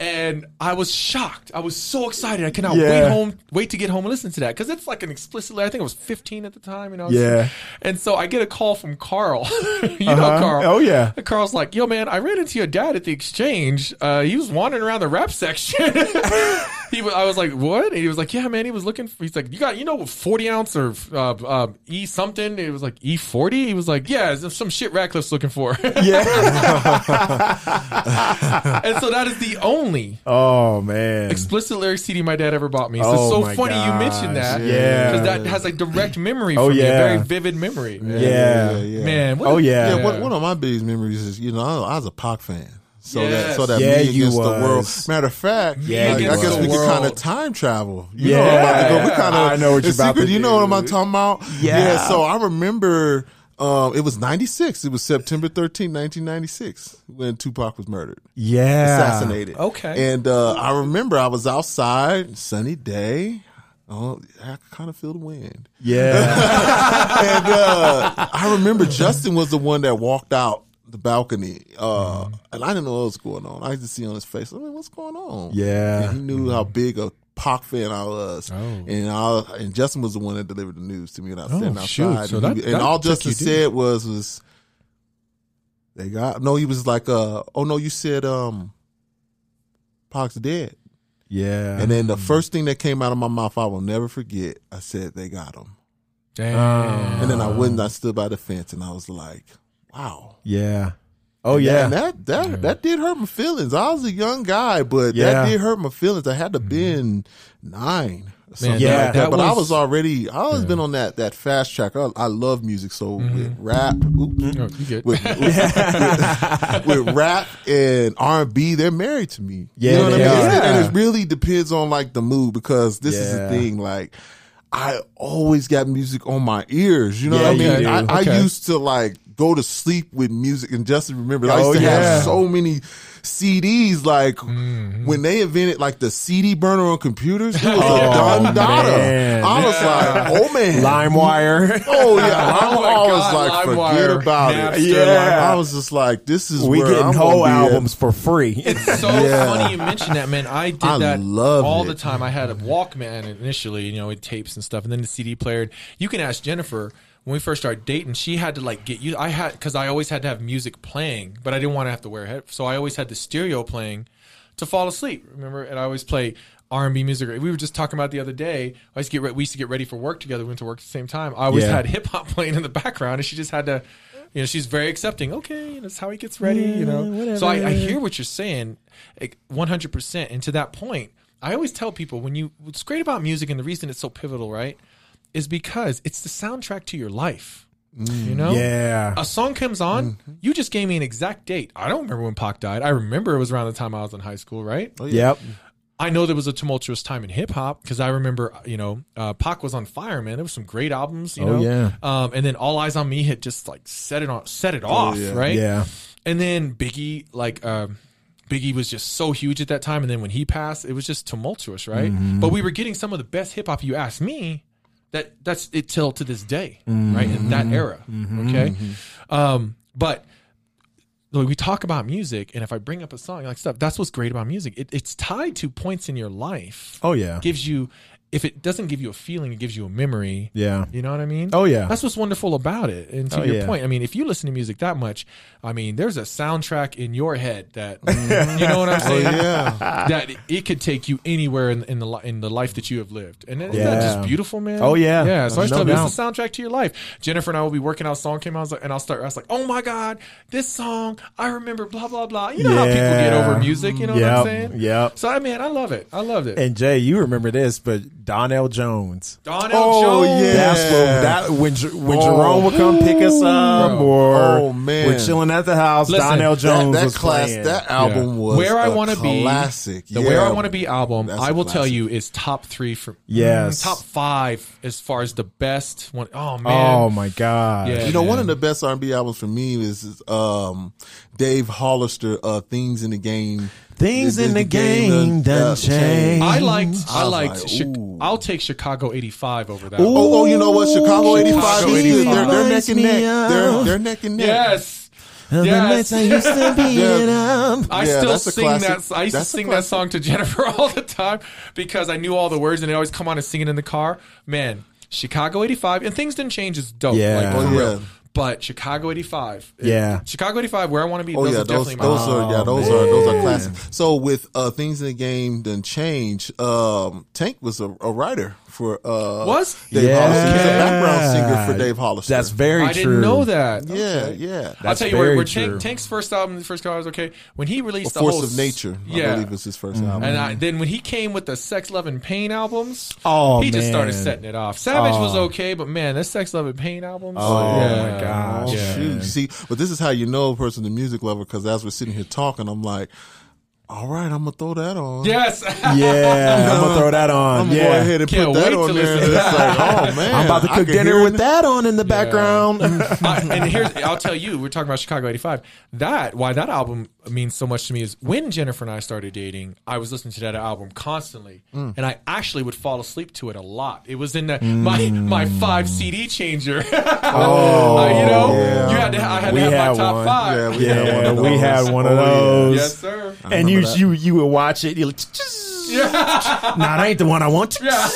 A: and I was shocked. I was so excited. I cannot
B: Yeah.
A: wait home, wait to get home and listen to that because it's like an explicitly. I think I was 15 at the time. You know.
B: Yeah.
A: And so I get a call from Carl. you know
B: Uh-huh.
A: Carl.
B: Oh, yeah.
A: And Carl's like, "Yo, man, I ran into your dad at the exchange. Uh, he was wandering around the rap section." he, wa- I was like, "What?" And he was like, "Yeah, man. He was looking. For, he's like, you got, you know, 40 ounce or uh, uh, E something. It was like E 40. He was like, yeah, it's some shit Radcliffe's looking for.
B: Yeah.
A: and so that is the only
B: oh man.
A: explicit lyric CD my dad ever bought me. So
B: Oh
A: it's so
B: my
A: funny you mentioned that.
B: yeah.
A: Because that has a direct memory
B: Oh,
A: for me, a
B: yeah.
A: very vivid memory.
B: Yeah. Yeah.
A: Man, what
B: Oh
A: a-
B: yeah.
C: Yeah, one, one of my biggest memories is you know I, I was a Pac fan. So
A: Yes.
C: that so that
B: Yeah,
C: me
B: you
C: against the world.
B: was.
C: Matter of fact,
B: Yeah,
C: like,
B: you
C: I guess we could kind of time travel. You
B: Yeah.
C: know what I'm about to go. We kind of
B: I know what you're about
C: secret,
B: to
C: You know what I'm talking about?
B: Yeah.
C: So I remember um, it was '96. It was September 13, 1996, when Tupac was murdered,
B: yeah.
C: assassinated.
A: Okay.
C: And uh, I remember I was outside, sunny day. Oh, I kind of feel the wind.
B: Yeah.
C: and uh, I remember Justin was the one that walked out the balcony, uh, and I didn't know what was going on. I just see on his face, I mean, what's going on?
B: Yeah.
C: and he knew how big a Pac fan I was,
A: Oh.
C: and I, and Justin was the one that delivered the news to me, and I was standing
A: Oh,
C: outside,
A: shoot. So
C: and,
A: that-
C: he- and all Justin said was was they got no. He was like, uh, oh no, you said um, Pac's dead.
B: yeah.
C: And then the first thing that came out of my mouth, I will never forget. I said, "They got him."
A: Damn.
C: And then I went and I stood by the fence, and I was like, "Wow."
B: yeah. Oh yeah.
C: And that that that did hurt my feelings. I was a young guy, but
B: Yeah.
C: that did hurt my feelings. I had to been nine.
A: Man,
B: yeah,
C: like that.
A: that
C: but I
A: was-
C: was already. I always been on that that fast track. I, I love music, so mm-hmm. with rap, oops, mm-hmm.
A: Oh, you good.
C: with, with, with rap and R and B, they're married to me.
B: Yeah,
C: you know what I mean.
B: are.
C: And it really depends on like the mood because this is the thing. Like, I always got music on my ears. You know
B: Yeah,
C: what I mean?
B: you do.
C: I, I used to like go to sleep with music and Justin remember I
B: Oh,
C: used to
B: yeah.
C: have so many CDs like
B: Mm-hmm.
C: when they invented like the CD burner on computers it was
B: Oh,
C: a done data.
B: man.
C: I was like oh man
B: LimeWire.
C: oh yeah I,
A: Oh, my
C: I was
A: God,
C: like
A: LimeWire,
C: forget about
A: Napster,
C: it
B: Yeah.
C: I was just like this is
B: we
C: where
B: getting
C: I'm
B: whole
C: gonna at.
B: albums for free.
A: It's so
C: Yeah.
A: funny you mentioned that, man. I did
C: I
A: that
C: love
A: all
C: it.
A: the time. I had a Walkman initially, you know, with tapes and stuff, and then the CD player. You can ask Jennifer when we first started dating. She had to like get you. I had because I always had to have music playing, but I didn't want to have to wear a head, so I always had the stereo playing to fall asleep. Remember, and I always play. R and B music. We were just talking about the other day. I used to get re- we used to get ready for work together. We went to work at the same time. I always
B: Yeah.
A: had hip hop playing in the background, and she just had to, you know, she's very accepting. Okay, that's how he gets ready. you know, so I, I hear what you're saying, one hundred percent. And to that point, I always tell people when you what's great about music and the reason it's so pivotal, right, is because it's the soundtrack to your life. You know,
B: Yeah.
A: a song comes on, you just gave me an exact date. I don't remember when Pac died. I remember it was around the time I was in high school, right?
C: Oh, yeah.
B: Yep.
A: I know there was a tumultuous time in hip hop because I remember, you know, uh, Pac was on fire, man. There was some great albums, you
B: Oh,
A: know.
B: yeah.
A: Um, and then All Eyez on Me had just like set it on, set it off,
C: yeah.
A: right?
B: Yeah.
A: And then Biggie, like, um, Biggie was just so huge at that time, and then when he passed, it was just tumultuous, right?
B: Mm-hmm.
A: But we were getting some of the best hip hop. You ask me, that that's it till to this day,
B: Mm-hmm.
A: right? In that era, okay. Um, but like, we talk about music, and if I bring up a song like stuff, that's what's great about music. It, it's tied to points in your life.
B: Oh yeah.
A: gives you if it doesn't give you a feeling, it gives you a memory.
B: Yeah.
A: You know what I mean?
B: Oh, yeah.
A: That's what's wonderful about it. And to
B: Oh,
A: your
B: yeah.
A: point, I mean, if you listen to music that much, I mean, there's a soundtrack in your head that
B: Mm-hmm.
A: you know what I'm saying?
C: Oh, yeah.
A: That it could take you anywhere in, in the in the life that you have lived, and isn't that just beautiful, man?
B: Oh, yeah.
A: yeah. So I tell you, it's the soundtrack to your life. Jennifer and I will be working out. A song came out, I was like, and I'll start. I was like, oh my god, this song, I remember, blah blah blah. You know how people get over music. You know what I'm saying?
B: Yeah.
A: So I mean, I love it. I loved it.
B: And Jay, you remember this, but Donell Jones.
A: Donell
C: Oh,
A: Jones.
C: yeah.
B: That's what that when when
C: Oh.
B: Jerome would come pick us up,
A: Bro.
B: or
C: Oh, man.
B: we're chilling at the house.
A: Listen,
C: Donell
B: Jones
C: that
B: was
C: class,
B: playing.
C: that album
A: Yeah.
C: was
A: Where I Want to Be
C: classic.
A: The
C: yeah.
A: Where I Want to Be album,
C: That's
A: I
C: a
A: will tell you, is top three for
B: Yes.
A: mm, top five as far as the best one. Oh man.
B: oh
A: man,
B: my god!
A: Yeah.
C: You know, one of the best R&B albums for me is, is um, Dave Hollister, uh, "Things in the Game."
B: Things in the
C: the
B: game
C: done-
B: done changed.
A: I liked. I,
C: was
A: liked.
C: like,
A: Chi- I'll take Chicago '85 over that.
B: Ooh.
C: Oh, oh, you know what? Chicago '85.
A: Chicago
C: is good.
A: 85.
C: They're, they're neck and neck. They're they're neck and neck.
A: Yes.
B: The
A: Yes.
B: I used to be
C: Yeah.
B: in um,
A: I
C: Yeah,
A: still sing
C: classic.
A: that. I used to
C: That's a
A: sing that song to Jennifer all the time because I knew all the words and they always come on and sing it in the car. Man, Chicago '85 and things didn't change is dope.
B: Yeah.
A: like, for
C: Oh,
A: real.
C: yeah.
A: But Chicago '85,
B: Yeah.
A: Chicago '85, where I want to be.
C: Oh
A: those
C: yeah,
A: are
C: those
A: definitely my
C: those are yeah
B: Oh,
C: those are those are
B: man.
C: classics. So with uh things in the game then change. Um, Tank was a, a writer for uh
A: Was?
C: Dave
B: Yeah.
C: Hollister. He's a background singer for Dave Hollister.
B: That's very
A: I
B: true.
A: I didn't know that.
C: yeah yeah.
A: I'll tell you where,
B: very
A: where
B: true.
A: Tank, Tank's first album, the first car was okay. When he
C: A
A: released the
C: Force
A: whole
C: of Nature, I
A: yeah,
C: believe was his 1st album.
A: and I, then when he came with the Sex, Love, and Pain albums,
B: Oh,
A: he just started setting it off. Savage was
B: Oh.
A: okay, but man, that Sex, Love, and Pain albums.
B: Oh,
A: yeah.
B: my gosh.
C: Oh,
A: Yeah.
C: shoot. You See, but this is how you know a person's a music lover because as we're sitting here talking, I'm like, all right, I'm gonna throw that on.
A: Yes.
B: Yeah, I'm gonna throw that on.
C: I'm gonna
B: yeah.
C: go ahead and
A: Can't
C: put that
A: wait
C: on there.
A: listen
C: it's like, oh man,
B: I'm about to cook dinner with that on in the background.
A: I- and here's I'll tell you, we're talking about Chicago '85. That why that album means so much to me is when Jennifer and I started dating, I was listening to that album constantly,
B: Mm.
A: and I actually would fall asleep to it a lot. It was in the, my my five CD changer. oh, you know,
C: yeah.
A: you had to. I had
B: We
A: to have
B: had
A: my top
B: one.
A: five.
C: Yeah, we had one of
B: we
C: those.
B: had one of
C: Oh, yeah.
B: those.
A: yes, sir.
B: and you
C: remember that.
B: you you would watch it. You're like, nah, that ain't the one I want.
A: Yeah.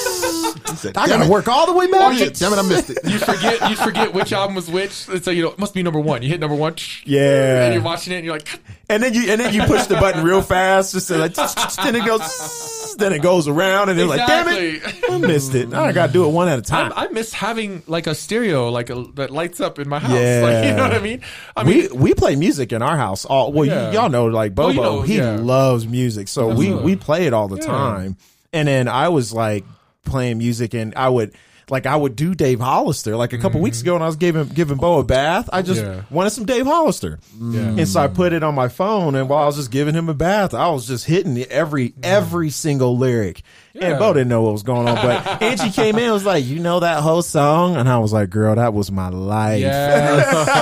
C: Said,
B: I gotta
C: it.
B: work all the way
C: Oh,
B: back.
C: yeah, damn it, I missed it.
A: You forget you forget which album was which. And so you know it must be number one. You hit number one.
B: Yeah.
A: And you're watching it and you're like,
B: and then you and then you push the button real fast, just to like, then it goes, then it goes around, and it's like, damn it. I missed it. Now I gotta do it one at a time.
A: I, I miss having like a stereo like a, that lights up in my house.
B: Yeah.
A: Like, you know what I mean? I
B: we
A: mean,
B: we we play music in our house. All well,
A: Yeah.
B: y- y'all know like Bobo.
A: Well, you know,
B: he
A: yeah.
B: loves music, so we
A: Absolutely.
B: we play it all the time. And then I was like playing music, and I would like I would do Dave Hollister. Like a couple weeks ago, when I was giving giving Bo a bath, I just
A: Mm-hmm. Yeah.
B: wanted some Dave Hollister,
A: Yeah.
B: and so I put it on my phone. And while I was just giving him a bath, I was just hitting every every single lyric.
A: Yeah.
B: And Bo didn't know what was going on, but Angie came in and was like, "You know that whole song?" And I was like, "Girl, that was my life."
A: yeah,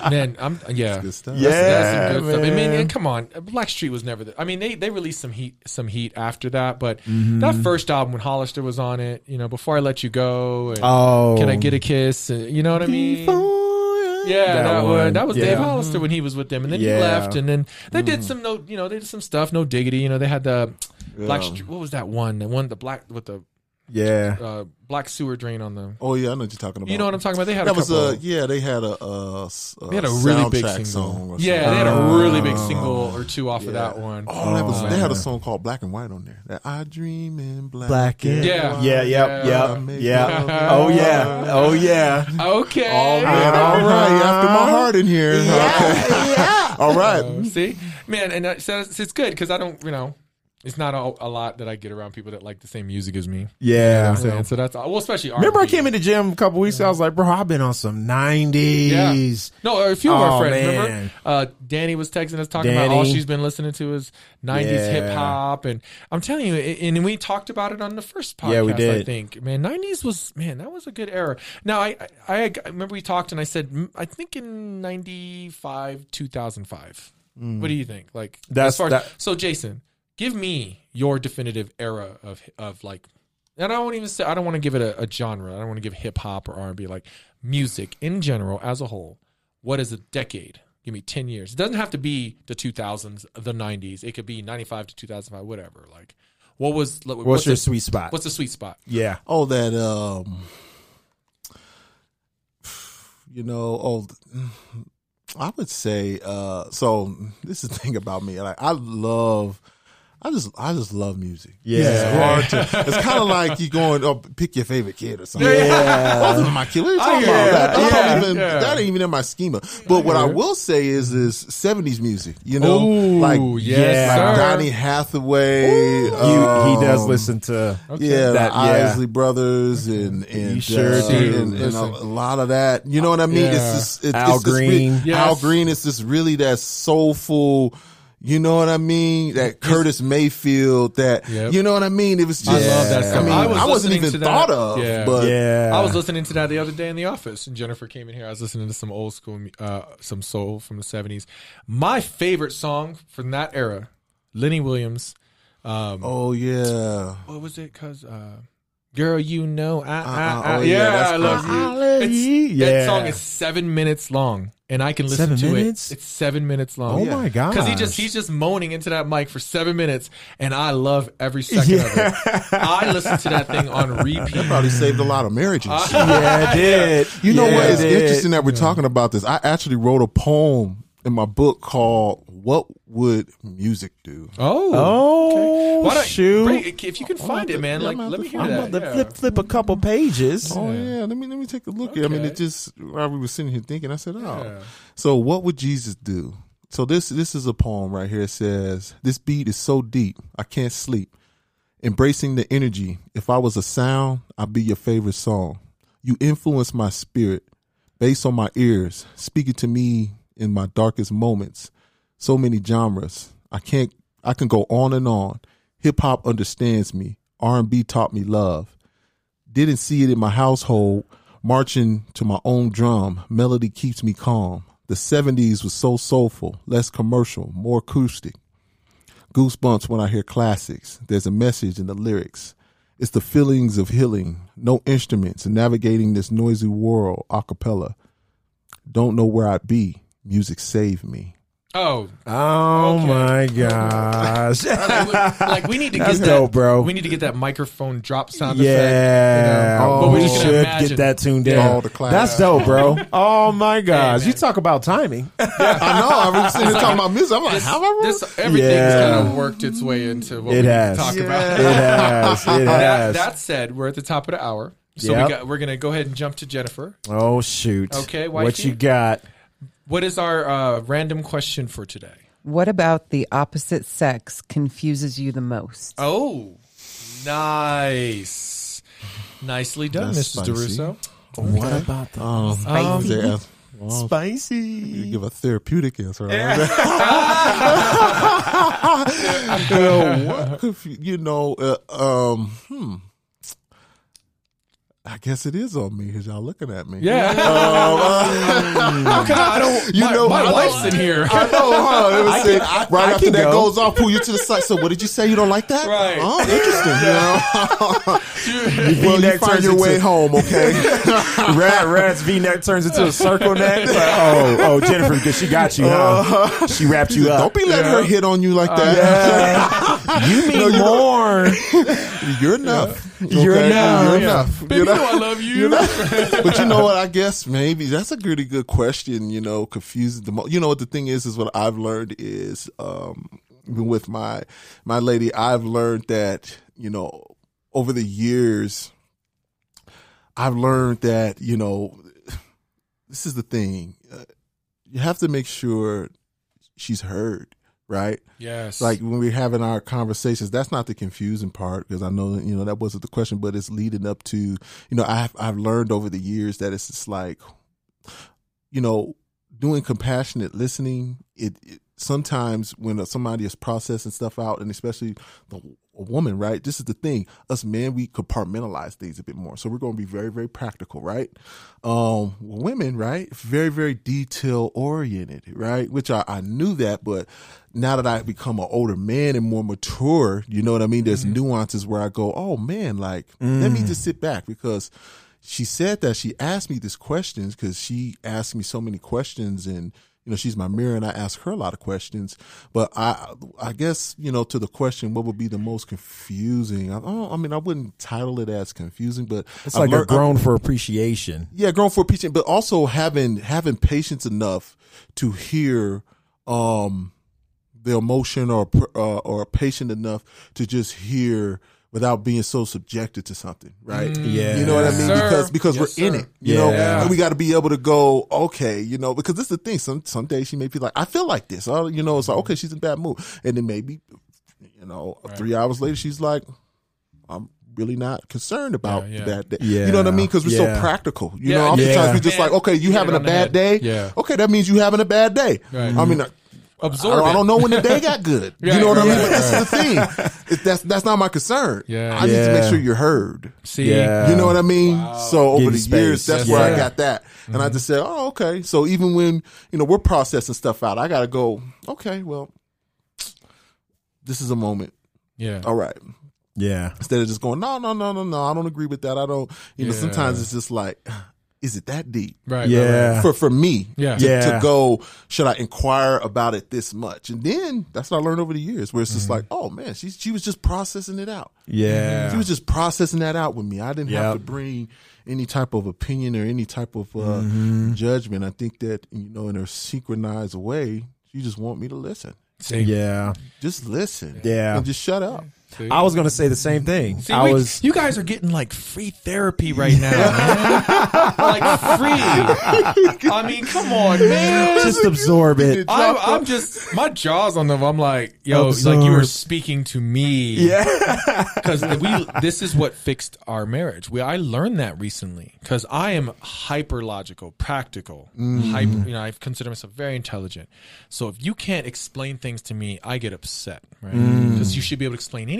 A: man, I'm yeah.
C: good stuff.
B: Yeah,
A: That's some good stuff. I mean, and come on, Blackstreet was never. The, I mean, they they released some heat, some heat after that, but
B: Mm-hmm.
A: that first album when Hollister was on it, you know, before I let you go, and
B: Oh,
A: can I get a kiss? You know what I mean?
B: Before
A: Yeah, that, one. That was
B: Yeah.
A: Dave Hollister when he was with them, and then
B: Yeah.
A: he left, and then they did hmm. some no, you know, they did some stuff. No diggity, you know, they had the Black.
C: Yeah.
A: Str- What was that one? The one, the black with the
B: Yeah.
A: uh, black sewer drain on the.
C: Oh yeah, I know what you're talking about.
A: You know what I'm talking about? They had
C: That
A: a
C: was
A: couple.
C: uh yeah, they had a uh, s- uh
A: they had a really big single.
C: song. Or
A: yeah,
C: something.
A: they had a really big single or two off of that one.
C: Oh, that was.
B: Oh,
C: they had a song called "Black and White" on there. That I dream in black.
B: Black and
A: Yeah.
C: white.
B: Yeah, yep,
A: Yeah.
B: yep, yeah. Oh yeah. Oh yeah.
A: Okay.
C: Oh man, all right. After my heart in here. Okay.
B: yeah.
C: All right.
A: Uh, see, man, and uh, so it's, it's good because I don't, you know, it's not a, a lot that I get around people that like the same music as me. You know
B: Yeah.
A: I'm saying? So that's well, especially
B: Remember, I
A: R&B.
B: came in the gym a couple weeks ago. I was like, bro, I've been on some nineties. Yeah.
A: No, a few of
B: Oh,
A: our friends.
B: man.
A: Remember, uh, Danny was texting us talking about all she's been listening to is '90s
B: Yeah.
A: hip hop, and I'm telling you, and we talked about it on the first podcast.
B: Yeah, we did.
A: I think, man, '90s was man, that was a good era. Now, I, I, I remember we talked, and I said, mm, I think in '95, 2005. What do you think? Like,
B: Mm. That's-
A: as far as,
B: that-
A: so, Jason, give me your definitive era of of like. And I won't even say I don't want to give it a, a genre. I don't want to give hip hop or R and B like music in general as a whole. What is a decade? Give me ten years. It doesn't have to be the two thousands, the nineties. It could be ninety five to two thousand five, whatever. Like, what was what's,
B: What's, your
A: the,
B: sweet spot?
A: what's the sweet spot?
B: yeah.
C: Oh, that um, you know, oh, I would say. uh So this is the thing about me. Like I love. I just, I just love music.
B: Yeah.
C: it's hard to. It's kind of like you going, oh, pick your favorite kid or something.
B: Yeah.
C: Those are my kids. What are you talking
A: hear
C: about? That,
A: Yeah.
C: even,
A: Yeah.
C: that ain't even in my schema. But what I will say is, is seventies music. You know,
A: Ooh,
C: like
A: yes,
C: like. Donny Hathaway.
B: You, he
C: um,
B: does listen to
C: yeah,
B: that-
C: the
B: yeah.
C: Isley Brothers and and
B: sure
C: uh, and, and a, a lot of that. You know what I mean?
A: Yeah.
C: It's just it's,
B: Al
C: it's
B: Green.
A: Yes.
C: Al Green is just really that soulful. You know what I mean? That Curtis Mayfield. That
A: Yep.
C: you know what I mean? It was just.
A: I love that
C: I mean,
A: I
C: I,
A: was
C: wasn't even
A: that.
C: thought of.
A: Yeah.
C: But
B: yeah.
A: I was listening to that the other day in the office, and Jennifer came in here. I was listening to some old school, uh, some soul from the seventies. My favorite song from that era, Lenny Williams. Um,
C: oh yeah.
A: what was it? Cause uh, girl, you know, I, uh, I,
C: Uh-uh.
A: I
C: Oh, yeah,
A: yeah, I love you.
B: I love
A: It's-
B: you.
A: That
B: Yeah.
A: song is seven minutes long, and I can listen
B: Seven
A: to
B: minutes?
A: it. It's seven minutes long.
B: Oh
C: yeah.
B: my god!
A: Because he just he's just moaning into that mic for seven minutes, and I love every second of it. I listen to that thing on repeat.
C: Probably saved a lot of marriages.
B: yeah, it did.
C: You know
B: Yeah,
C: what? It's
B: did.
C: interesting that we're talking about this. I actually wrote a poem in my book called "What Would Music Do."
A: Oh,
B: Oh,
A: Why don't
B: shoot!
A: bring it- if you can find it, man?
C: yeah,
A: Like, let me
C: I'm
A: hear
B: I'm
A: that.
B: about to
A: yeah.
B: flip flip a couple pages.
C: Oh yeah, let me let me take a look. at it. I mean, it just while we were sitting here thinking, I said, "Oh,
A: Yeah.
C: so what would Jesus do?" So this this is a poem right here. It says, "This beat is so deep, I can't sleep. Embracing the energy. If I was a sound, I'd be your favorite song. You influence my spirit, based on my ears, speaking to me in my darkest moments. So many genres. I can't. I can go on and on. Hip hop understands me. R and B taught me love. Didn't see it in my household marching to my own drum. Melody keeps me calm. The 70s was so soulful less commercial more acoustic. Goosebumps when i hear classics. There's a message in the lyrics. It's the feelings of healing. No instruments navigating this noisy world a cappella. Don't know where i'd be. Music saved me
A: Oh,
B: Oh
A: Okay.
B: my gosh!
A: like we need to
B: That's
A: get that,
B: bro.
A: We need to get that microphone drop sound
B: yeah,
A: effect. You know?
C: Oh,
A: But
B: we
A: just
B: should
A: imagine.
B: get that tuned in.
C: All the class.
B: That's dope, bro. Oh my gosh!
A: man.
B: you talk about timing.
C: i know i was sitting here talking about music i'm like
A: This,
C: how have I
A: this everything's
B: Yeah.
A: kind of worked its way into what
B: It
A: we need
B: has.
A: to talk
C: Yeah.
A: about.
B: It has. It
A: That,
B: has.
A: that said, we're at the top of the hour, so
B: Yep.
A: we got, we're gonna go ahead and jump to Jennifer.
B: oh shoot!
A: Okay,
B: what you got?
A: What is our uh, random question for today?
D: What about the opposite sex confuses you the most?
A: Oh, nice, nicely done,
C: That's
A: Mrs.
C: spicy.
A: Durousseau.
B: What about the
C: um,
D: Spicy.
C: they ask- well, you
B: spicy?
C: give a therapeutic answer. right? you know, what confu- you know, uh, um, hmm. I guess it is on me because y'all looking at me.
A: Yeah. Um, uh, how can I? I don't.
C: You
A: my,
C: know,
A: my wife's in here.
C: I know, huh? It was
B: I
C: saying-
B: can- I-
C: right
B: I
C: after
B: can
C: that
B: go.
C: goes off, pull you to the side. So, what did you say? You don't like that?
A: Right.
C: Oh, interesting. You know, well, you
B: V-neck
C: find
B: turns
C: your way
B: into-
C: home, okay?
B: Rat Rat's V neck turns into a circle neck. Like, oh, oh, Jennifer, because she got you, huh? Uh-huh. She wrapped you up.
C: Don't be letting her hit on you like uh, that.
B: You mean
C: No,
B: more?
C: You're enough.
B: You're
C: okay?
B: enough.
C: You're enough.
A: Baby,
C: You know
A: I love you.
C: but you know what? I guess maybe that's a pretty good question. You know, confusing the most. You know what the thing is? Is what I've learned is, um, with my my lady, I've learned that you know over the years, I've learned that you know this is the thing. Uh, you have to make sure she's heard, right?
A: Yes.
C: Like when we're having our conversations, that's not the confusing part because I know that, you know that wasn't the question, but it's leading up to you know I've I've learned over the years that it's just like you know doing compassionate listening. It, it sometimes when somebody is processing stuff out, and especially the a woman, right? This is the thing. Us men, we compartmentalize things a bit more. So we're going to be very, very practical, right? Um, women, right? Very, very detail oriented, right? Which I, I knew that, but now that I've become an older man and more mature, you know what I mean? There's nuances where I go, oh man, like, let me just sit back because she said that she asked me these questions because she asked me so many questions and you know she's my mirror and I ask her a lot of questions but I I guess you know to the question what would be the most confusing I, I mean I wouldn't title it as confusing but
B: It's
C: I've
B: like a grown for appreciation.
C: yeah, grown for appreciation, but also having having patience enough to hear um the emotion or uh, or patient enough to just hear without being so subjected to something, right?
B: Yeah.
C: You know what I mean?
A: Sir.
C: because because
A: Yes,
C: we're in it, you know, and we got to be able to go, okay, you know, because this is the thing. Some some days she may be like, I feel like this, or you know, it's like, okay, she's in bad mood, and then maybe, you know, three hours later, she's like, I'm really not concerned about
A: Yeah, yeah.
C: that day.
B: Yeah.
C: You know what I mean? Because we're
B: Yeah.
C: so practical. You
A: Yeah,
C: know, oftentimes
B: yeah.
C: we just like, okay, you having a bad day.
A: Yeah.
C: Okay, that means you having a bad day.
A: Right.
C: I mean, I,
A: Absorb
C: I, don't, I don't know when the day got good. you know what I mean?
A: right,
C: But this is the thing. It, that's that's not my concern.
A: Yeah.
C: I need to make sure you're heard.
A: See,
B: Yeah.
C: You know what I mean? So over
B: Give
C: the
B: you
C: years, that's
A: Yes,
C: where I got that. And I mm-hmm. just said, oh, okay. So even when, you know, we're processing stuff out, I got to go, okay, well, this is a moment.
A: yeah,
C: All right.
B: Yeah.
C: Instead of just going, no, no, no, no, no, I don't agree with that. I don't, you know, sometimes it's just like, is it that deep?
A: right, right,
B: Yeah.
A: right.
C: For, for me,
A: Yeah.
C: to,
B: Yeah.
C: to go, should I inquire about it this much? And then that's what I learned over the years where it's just
A: Mm-hmm.
C: like, oh man, she, she was just processing it out.
B: Yeah.
C: She was just processing that out with me. I didn't have to bring any type of opinion or any type of uh,
B: Mm-hmm.
C: judgment. I think that you know, in a synchronized way, she just want me to listen.
A: See,
B: Yeah.
C: Just listen.
B: Yeah.
C: And just shut up.
A: See?
B: I was going to say the same thing.
A: See,
B: I
A: we-
B: was
A: you guys are getting like free therapy right now, man. like free. I mean, come on, man.
B: just absorb it.
A: I'm, I'm just my jaws on them. I'm like, yo, like you were speaking to me.
B: Yeah.
A: because we this is what fixed our marriage. We I learned that recently because I am hyper logical, practical, mm-hmm. hyper. You know, I consider myself very intelligent. So if you can't explain things to me, I get upset, right? Mm. Because you should be able to explain anything.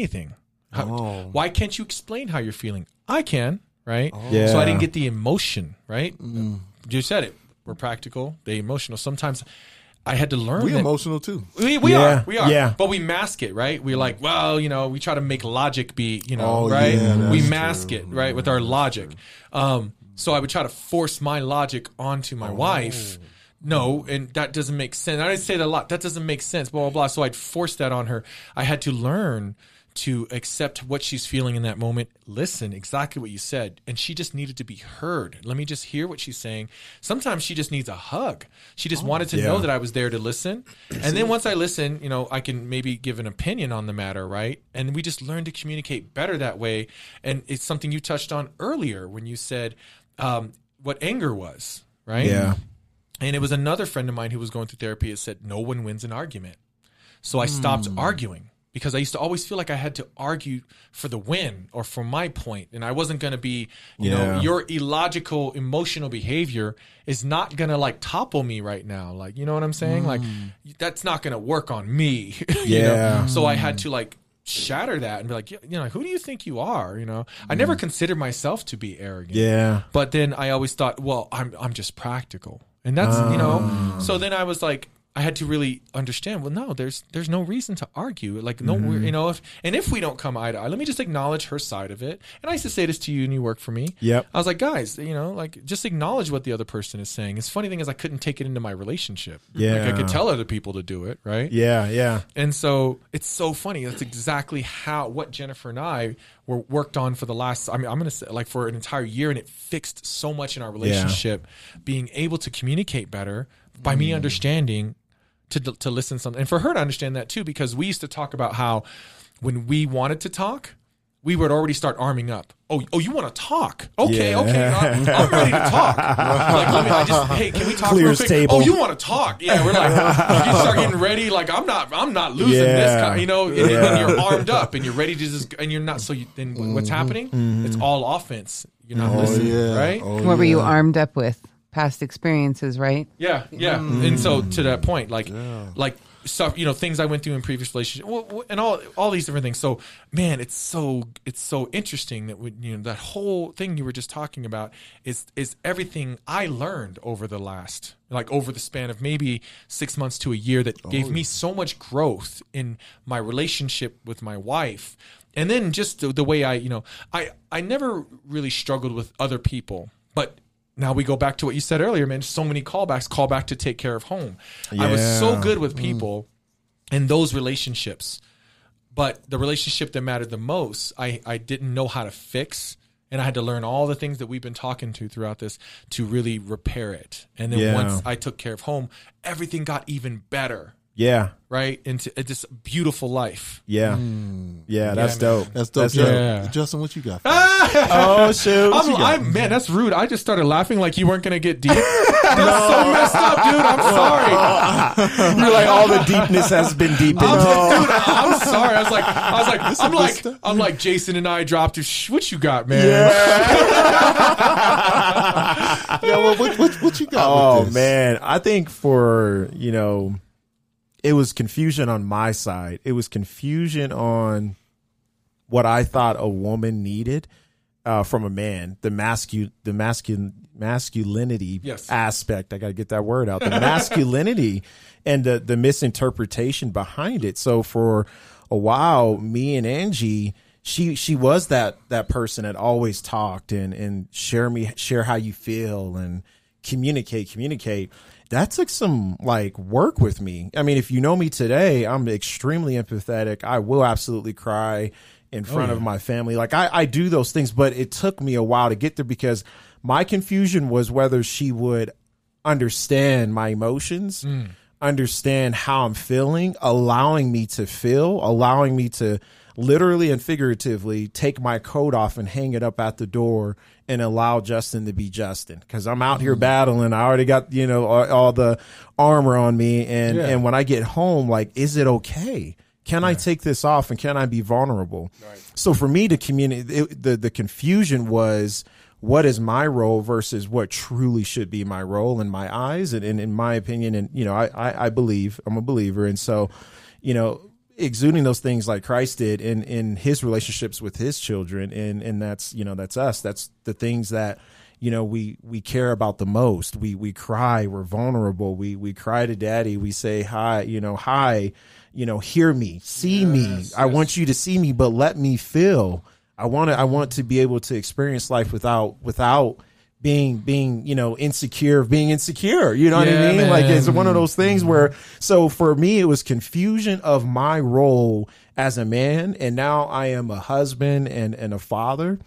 A: How- Why can't you explain how you're feeling? I can, right?
B: Yeah.
A: So I didn't get the emotion, right? You said it. We're practical. They emotional. Sometimes I had to learn.
C: We
A: that-
C: emotional too.
A: we, we
B: Yeah,
A: are, we are,
B: yeah.
A: but we mask it, right? We're like, well, you know, we try to make logic be, you know,
C: Oh,
A: right?
C: yeah,
A: we mask it, right, with our logic. Um, so I would try to force my logic onto
C: Oh.
A: my wife. No, and that doesn't make sense. I didn't say that a lot. That doesn't make sense. Blah blah blah. So I'd force that on her. I had to learn to accept what she's feeling in that moment. Listen, exactly what you said, and she just needed to be heard. Let me just hear what she's saying. Sometimes she just needs a hug. She just wanted to know that I was there to listen. And then once I listen, you know, I can maybe give an opinion on the matter, right? And we just learn to communicate better that way. And it's something you touched on earlier when you said um, what anger was, right?
B: Yeah.
A: And it was another friend of mine who was going through therapy that said, no one wins an argument. So I stopped
B: Hmm.
A: arguing because I used to always feel like I had to argue for the win or for my point, and I wasn't going to be, you know,
B: Yeah.
A: your illogical emotional behavior is not going to like topple me right now. Like, you know what I'm saying? Like, mm. that's not going to work on me. you know?
B: Yeah.
A: So I had mm. to like shatter that and be like, you know, who do you think you are? You know, I never mm. considered myself to be arrogant.
B: Yeah.
A: But then I always thought, well, I'm I'm just practical, and that's you know. Ah. So then I was like, I had to really understand. Well, no, there's there's no reason to argue. Like no, we're, mm-hmm. you know, if and if we don't come eye to eye, let me just acknowledge her side of it. And I used to say this to you, and you work for me.
B: Yep.
A: I was like, guys, you know, like just acknowledge what the other person is saying. It's funny thing is I couldn't take it into my relationship. like I could tell other people to do it, right?
B: Yeah. Yeah.
A: And so it's so funny. That's exactly how what Jennifer and I were worked on for the last. I mean, I'm gonna say like for an entire year, and it fixed so much in our relationship. Being able to communicate better by me mm. understanding to to listen to something, and for her to understand that too, because we used to talk about how when we wanted to talk. we would already start arming up. Oh, oh, you want to talk? Okay,
B: Yeah.
A: okay, I'm, I'm ready to talk. like, let me, I just, hey, can we talk real
B: Clears
A: quick?
B: table.
A: Oh, you want to talk? Yeah, we're like, you start getting ready. Like, I'm not, I'm not losing this. Kind, you know, and,
B: Yeah.
A: then you're armed up and you're ready to just, and you're not. So you, then what's mm-hmm. happening? It's mm-hmm. all offense. You're not
C: Oh
A: listening,
C: yeah.
A: right?
C: Oh,
D: What were you armed up with? Past experiences, right?
A: Yeah, yeah. Mm. And so to that point, like, like stuff, you know, things I went through in previous relationships, well, well, and all all these different things. So, man, it's so it's so interesting that when, you know that whole thing you were just talking about is is everything I learned over the last like over the span of maybe six months to a year that gave oh. me so much growth in my relationship with my wife. And then just the, the way I, you know, I I never really struggled with other people, but now we go back to what you said earlier, man. So many callbacks, call back to take care of home. I was so good with mm. people in those relationships, but the relationship that mattered the most, I, I didn't know how to fix. And I had to learn all the things that we've been talking to throughout this to really repair it. And then
B: Yeah.
A: once I took care of home, everything got even better,
B: Yeah.
A: right? Into uh, this beautiful life.
B: Yeah. Yeah, that's
A: man.
B: dope.
C: That's dope.
B: That's
C: Justin.
A: Yeah.
C: Justin, what you got?
B: Oh shoot.
A: I'm,
B: got?
A: I'm man, that's rude. I just started laughing like you weren't gonna get deep. That's so messed up, dude. I'm sorry.
B: You're like all the deepness has been deepened.
A: I'm, dude, I'm sorry. I was like, I was like, I'm like, I'm like Jason and I dropped. to Sh- what you got, man?
C: yeah, well, what, what, what you got?
B: Oh
C: with this?
B: man, I think for you know, it was confusion on my side. It was confusion on what I thought a woman needed uh, from a man. The mascu the masculine masculinity
A: Yes.
B: aspect. I got to get that word out. The masculinity and the the misinterpretation behind it. So for a while, me and Angie. She she was that that person that always talked and and share me share how you feel and communicate communicate that took some like work with me. I mean if you know me today i'm extremely empathetic. I will absolutely cry in oh, front of my family. Like I, I do those things but it took me a while to get there because my confusion was whether she would understand my emotions hmm. understand how i'm feeling allowing me to feel allowing me to literally and figuratively take my coat off and hang it up at the door and allow Justin to be Justin because I'm out here battling. I already got you know all, all the armor on me, and
A: Yeah.
B: and when I get home, like, is it okay? Can I take this off and can I be vulnerable? So for me to communicate, the the confusion was what is my role versus what truly should be my role in my eyes and, and in my opinion, and you know, I, I I believe I'm a believer, and so you know exuding those things like Christ did in in his relationships with his children and and that's you know that's us. That's the things that you know we we care about the most. We we cry. We're vulnerable. We we cry to daddy. We say hi you know hi you know hear me see me. I want you to see me but let me feel. I want to I want to be able to experience life without without being being you know insecure being insecure. You know what i mean? Like it's one of those things where so for me it was confusion of my role as a man and now i am a husband and and a father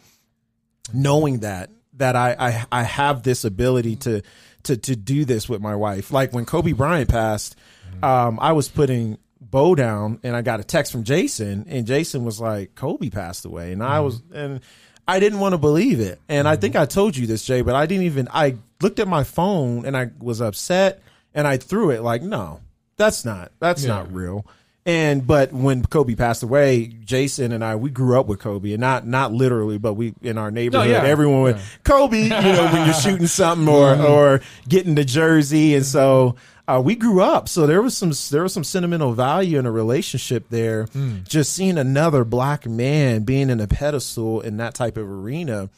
B: knowing that that i i, I have this ability to to to do this with my wife. Like when kobe bryant passed um i was putting Bo down and I got a text from Jason and Jason was like Kobe passed away and I was and I didn't want to believe it. And I think mm-hmm. I told you this Jay but I didn't even I looked at my phone and I was upset and I threw it like no that's not that's not real. And but when Kobe passed away Jason and I we grew up with Kobe and not not literally but we in our neighborhood oh,
A: yeah.
B: everyone went Kobe you know when you're shooting something or mm-hmm. or getting the jersey. And so uh, we grew up, so there was some there was some sentimental value in a relationship there. Just seeing another black man being in a pedestal in that type of arena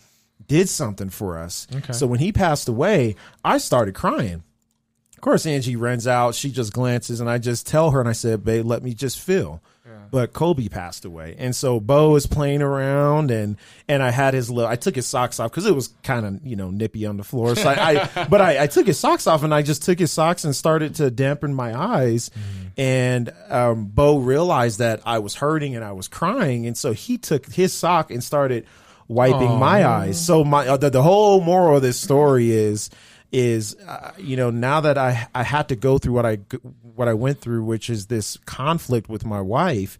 B: did something for us. So when he passed away, I started crying. Of course, Angie runs out. She just glances, and I just tell her, and I said, "Babe, let me just feel." But Kobe passed away, and so Bo is playing around, and and I had his little. I took his socks off because it was kind of you know nippy on the floor. So I, I but I, I took his socks off, and I just took his socks and started to dampen my eyes, and um, Bo realized that I was hurting and I was crying, and so he took his sock and started wiping my eyes. So my uh, the, the whole moral of this story is is uh, you know now that I I had to go through what I what I went through, which is this conflict with my wife.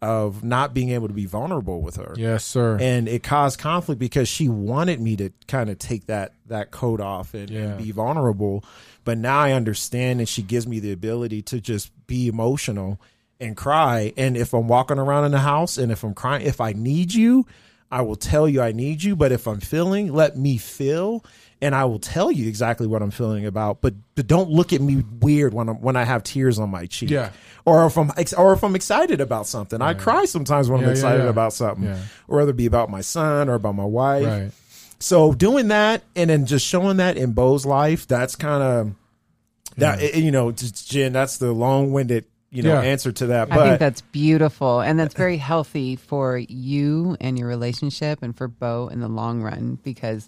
B: of not being able to be vulnerable with her.
A: Yes, sir.
B: And it caused conflict because she wanted me to kind of take that that coat off and,
A: Yeah.
B: and be vulnerable. But now I understand and she gives me the ability to just be emotional and cry. And if I'm walking around in the house and if I'm crying, if I need you, I will tell you I need you. But if I'm feeling, let me feel, and I will tell you exactly what I'm feeling about. But but don't look at me weird when I'm when I have tears on my cheek.
A: Yeah.
B: Or if I'm ex- or if I'm excited about something, I cry sometimes when
A: Yeah,
B: I'm excited
A: yeah.
B: about something,
A: Yeah.
B: or whether it be about my son or about my wife.
A: right.
B: So doing that and then just showing that in Bo's life, that's kind of that you know, just, Jen. That's the long-winded you know
A: Yeah.
B: answer to that. But I
D: think that's beautiful. And that's very healthy for you and your relationship and for Bo in the long run because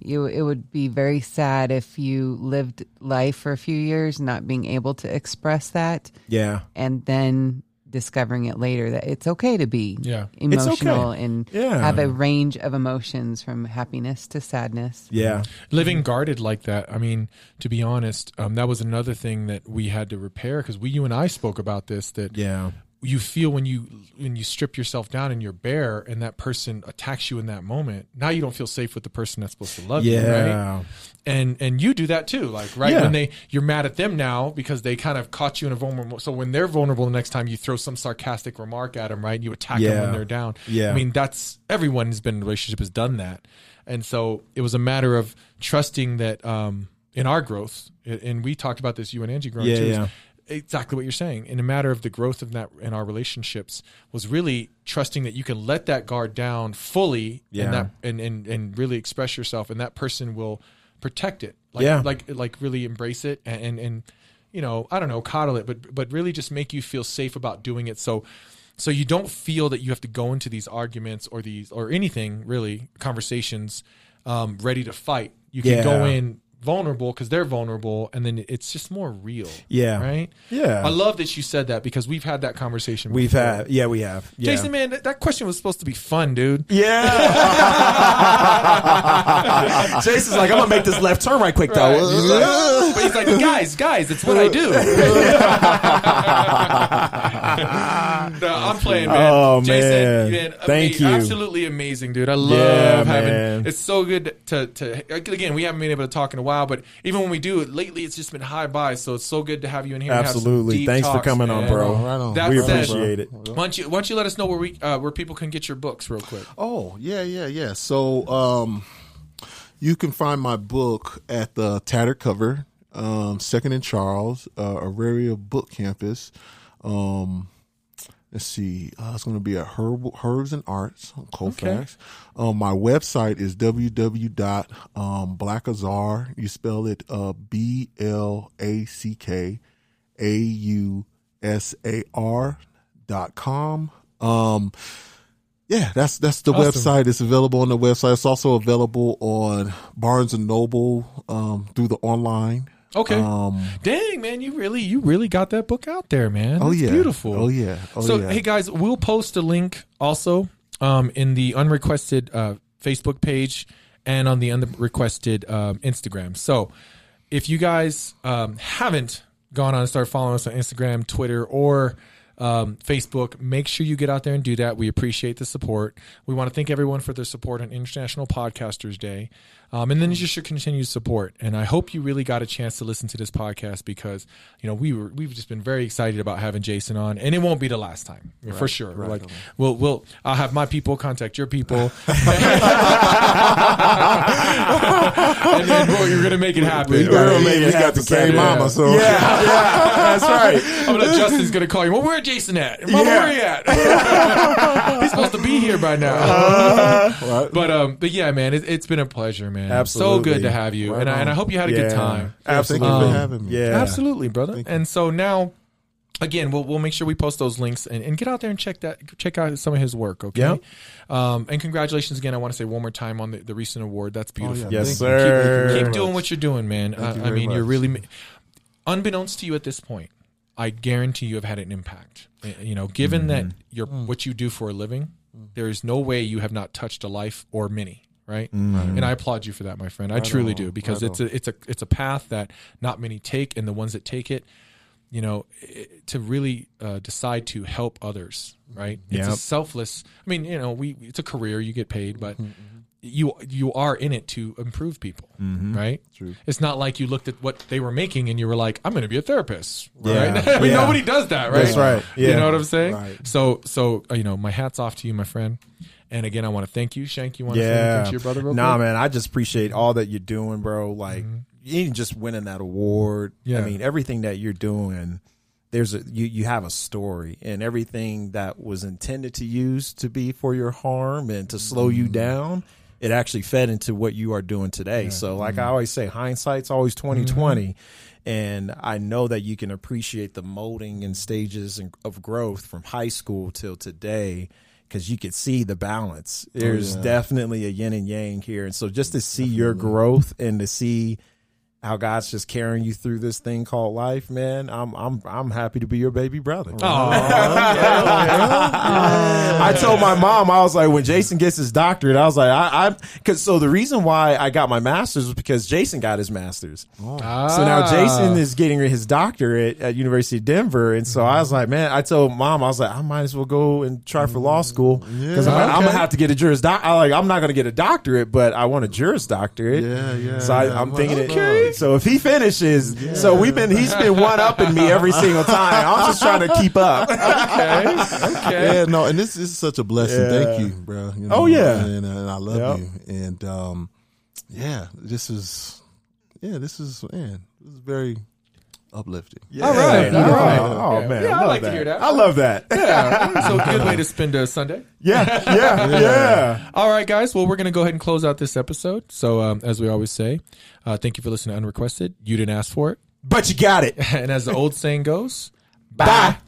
D: you it would be very sad if you lived life for a few years not being able to express that
B: yeah,
D: and then discovering it later that it's okay to be
A: Yeah.
B: It's okay.
D: emotional and
B: Yeah.
D: have a range of emotions from happiness to sadness.
B: yeah,
A: living guarded like that i mean to be honest um, that was another thing that we had to repair because we you and i spoke about this that
B: yeah,
A: you feel when you when you strip yourself down and you're bare and that person attacks you in that moment now you don't feel safe with the person that's supposed to love you right?
B: Yeah,
A: and and you do that too like right?
B: Yeah.
A: when they you're mad at them now because they kind of caught you in a vulnerable so when they're vulnerable the next time you throw some sarcastic remark at them right? You attack them when they're down.
B: Yeah.
A: i mean that's everyone who's been in a relationship has done that. And so it was a matter of trusting that um in our growth and we talked about this you and angie growing
B: Yeah,
A: too
B: yeah.
A: Exactly what you're saying in a matter of the growth of that in our relationships was really trusting that you can let that guard down fully
B: Yeah.
A: and that and, and and really express yourself and that person will protect it like
B: Yeah.
A: like like really embrace it and, and and you know i don't know coddle it but but really just make you feel safe about doing it so so you don't feel that you have to go into these arguments or these or anything really conversations um ready to fight you can
B: Yeah.
A: go in vulnerable because they're vulnerable and then it's just more real
B: Yeah.
A: right
B: Yeah.
A: i love that you said that because we've had that conversation
B: We've
A: before.
B: had, yeah, we have. Yeah.
A: jason man that, that question was supposed to be fun dude
B: Yeah. Jason's like, I'm gonna make this left turn right quick though.
A: He's like- but he's like guys guys it's what i do no, i'm playing man
B: Oh,
A: jason
B: man.
A: man,
B: Thank you.
A: absolutely amazing dude i love
B: Yeah,
A: having
B: man.
A: it's so good to to again we haven't been able to talk in a while but even when we do it lately it's just been high by so it's so good to have you in here and have some
B: Absolutely.
A: deep
B: Thanks for
A: talks,
B: coming on, bro.
C: Right on.
A: That
B: we
A: said,
B: appreciate it.
A: Why don't you why don't you let us know where we uh, where people can get your books real quick?
C: Oh yeah, yeah, yeah. So um, you can find my book at the Tattered Cover, um, Second and Charles, uh, Auraria Book Campus. Um, let's see, uh, it's going to be at Herb, Herbs and Arts on Colfax. Um, my website is www.blackazar. You spell it uh, B L A C K A U S A R dot com. Um, yeah, that's that's the
A: Awesome.
C: website. It's available on the website. It's also available on Barnes and Noble um, through the online.
A: Okay.
C: Um,
A: Dang, man, you really you really got that book out there, man.
C: oh
A: That's
C: yeah,
A: beautiful.
C: Oh yeah. Oh
A: so
C: yeah.
A: hey guys, we'll post a link also um, in the unrequested uh, Facebook page and on the unrequested um, Instagram. So if you guys um, haven't gone on and started following us on Instagram, Twitter, or um, Facebook, make sure you get out there and do that. We appreciate the support. We want to thank everyone for their support on International Podcasters Day. Um, and then just your continued support. And I hope you really got a chance to listen to this podcast because, you know, we were, we've just been very excited about having Jason on and it won't be the last time for sure. We're like, we'll, we'll, I'll have my people contact your people. and then well, you're going to make it happen.
C: we got,
B: We'll
C: we,
B: make it
C: we got
B: happen,
C: the same mama, so
B: Yeah, yeah, that's right.
A: I'm gonna, Justin's gonna call you. Well, where Jason at? Mama,
B: Yeah.
A: where he at? He's supposed to be here by now.
C: Right.
A: But um, but yeah, man, it, it's been a pleasure, man. So
B: Absolutely.
A: So good to have you,
C: Right
A: and I, and I hope you had a
B: Yeah.
A: good time.
C: Yeah, thank you for
A: Um,
C: having me.
B: Yeah.
A: Absolutely, brother. And so now, again, we'll we'll make sure we post those links and, and get out there and check that check out some of his work. Okay.
B: Yeah.
A: Um, and congratulations again. I want to say one more time on the, the recent award. That's beautiful.
C: yeah.
B: Yes,
C: Thank you.
B: sir.
A: Keep
C: very
A: doing
C: much.
A: what you're doing, man.
C: Thank
A: Uh,
C: you
A: I
C: very
A: mean, you're really, unbeknownst to you at this point, I guarantee you have had an impact. Uh, You know, given that you're what you do for a living, there is no way you have not touched a life or many. Right, and I applaud you for that, my friend. I truly
C: on,
A: do because it's a it's a it's a path that not many take, and the ones that take it, you know, i- to really uh, decide to help others, right? It's a selfless. I mean, you know, we it's a career, you get paid, but
B: Mm-hmm,
A: you you are in it to improve people,
B: Mm-hmm.
A: right?
C: True.
A: It's not like you looked at what they were making and you were like, I'm going to be a therapist,
B: Yeah.
A: right? I mean,
B: Yeah.
A: nobody does that, right?
B: That's right. Yeah.
A: You know what I'm saying?
C: Right.
A: So, so uh, you know, my hats off to you, my friend. And again, I want to thank you, Shank. You want
B: Yeah.
A: to your brother, real
B: nah,
A: quick?
B: man, I just appreciate all that you're doing, bro. Like, mm-hmm. you ain't just winning that award.
A: Yeah.
B: I mean, everything that you're doing, there's a you you have a story, and everything that was intended to use to be for your harm and to slow you mm-hmm. down. It actually fed into what you are doing today. So, like mm-hmm. I always say, hindsight's always twenty twenty, and I know that you can appreciate the molding and stages and- of growth from high school till today because you could see the balance. Oh, There's
C: yeah.
B: definitely a yin and yang here, and so just to see your growth and to see how God's just carrying you through this thing called life, man, I'm I'm I'm happy to be your baby brother. I told my mom, I was like, when Jason gets his doctorate, I was like, I, I, cause so the reason why I got my master's was because Jason got his master's.
A: Ah.
B: So now Jason is getting his doctorate at University of Denver, and so I was like, man, I told mom, I was like, I might as well go and try for law school because I'm, I'm gonna have to get a juris doc. I like, I'm not gonna get a doctorate, but I want a juris doctorate.
C: Yeah, yeah,
B: So I,
C: yeah.
B: I'm
C: Well,
B: thinking, it,
C: okay.
B: So if he finishes, so we've been, he's been one upping me every single time. I'm just trying to keep up.
A: okay, okay.
C: Yeah, no, and this, this is such a blessing.
B: Yeah.
C: Thank you, bro. You know,
B: Oh, yeah.
C: and, and I love
B: Yep.
C: you. And um, yeah, this is yeah, this is man, this is very uplifting. Yeah.
B: All right, all right. Oh
A: Okay.
B: man,
A: Yeah, I
B: love
A: like to hear that.
B: I love that.
A: Yeah. so good way to spend a Sunday.
B: Yeah, yeah, yeah.
A: All right, guys. Well, we're going to go ahead and close out this episode. So, um, as we always say, uh, thank you for listening to Unrequested. You didn't ask for it.
B: But you got it.
A: And as the old saying goes,
B: Bye.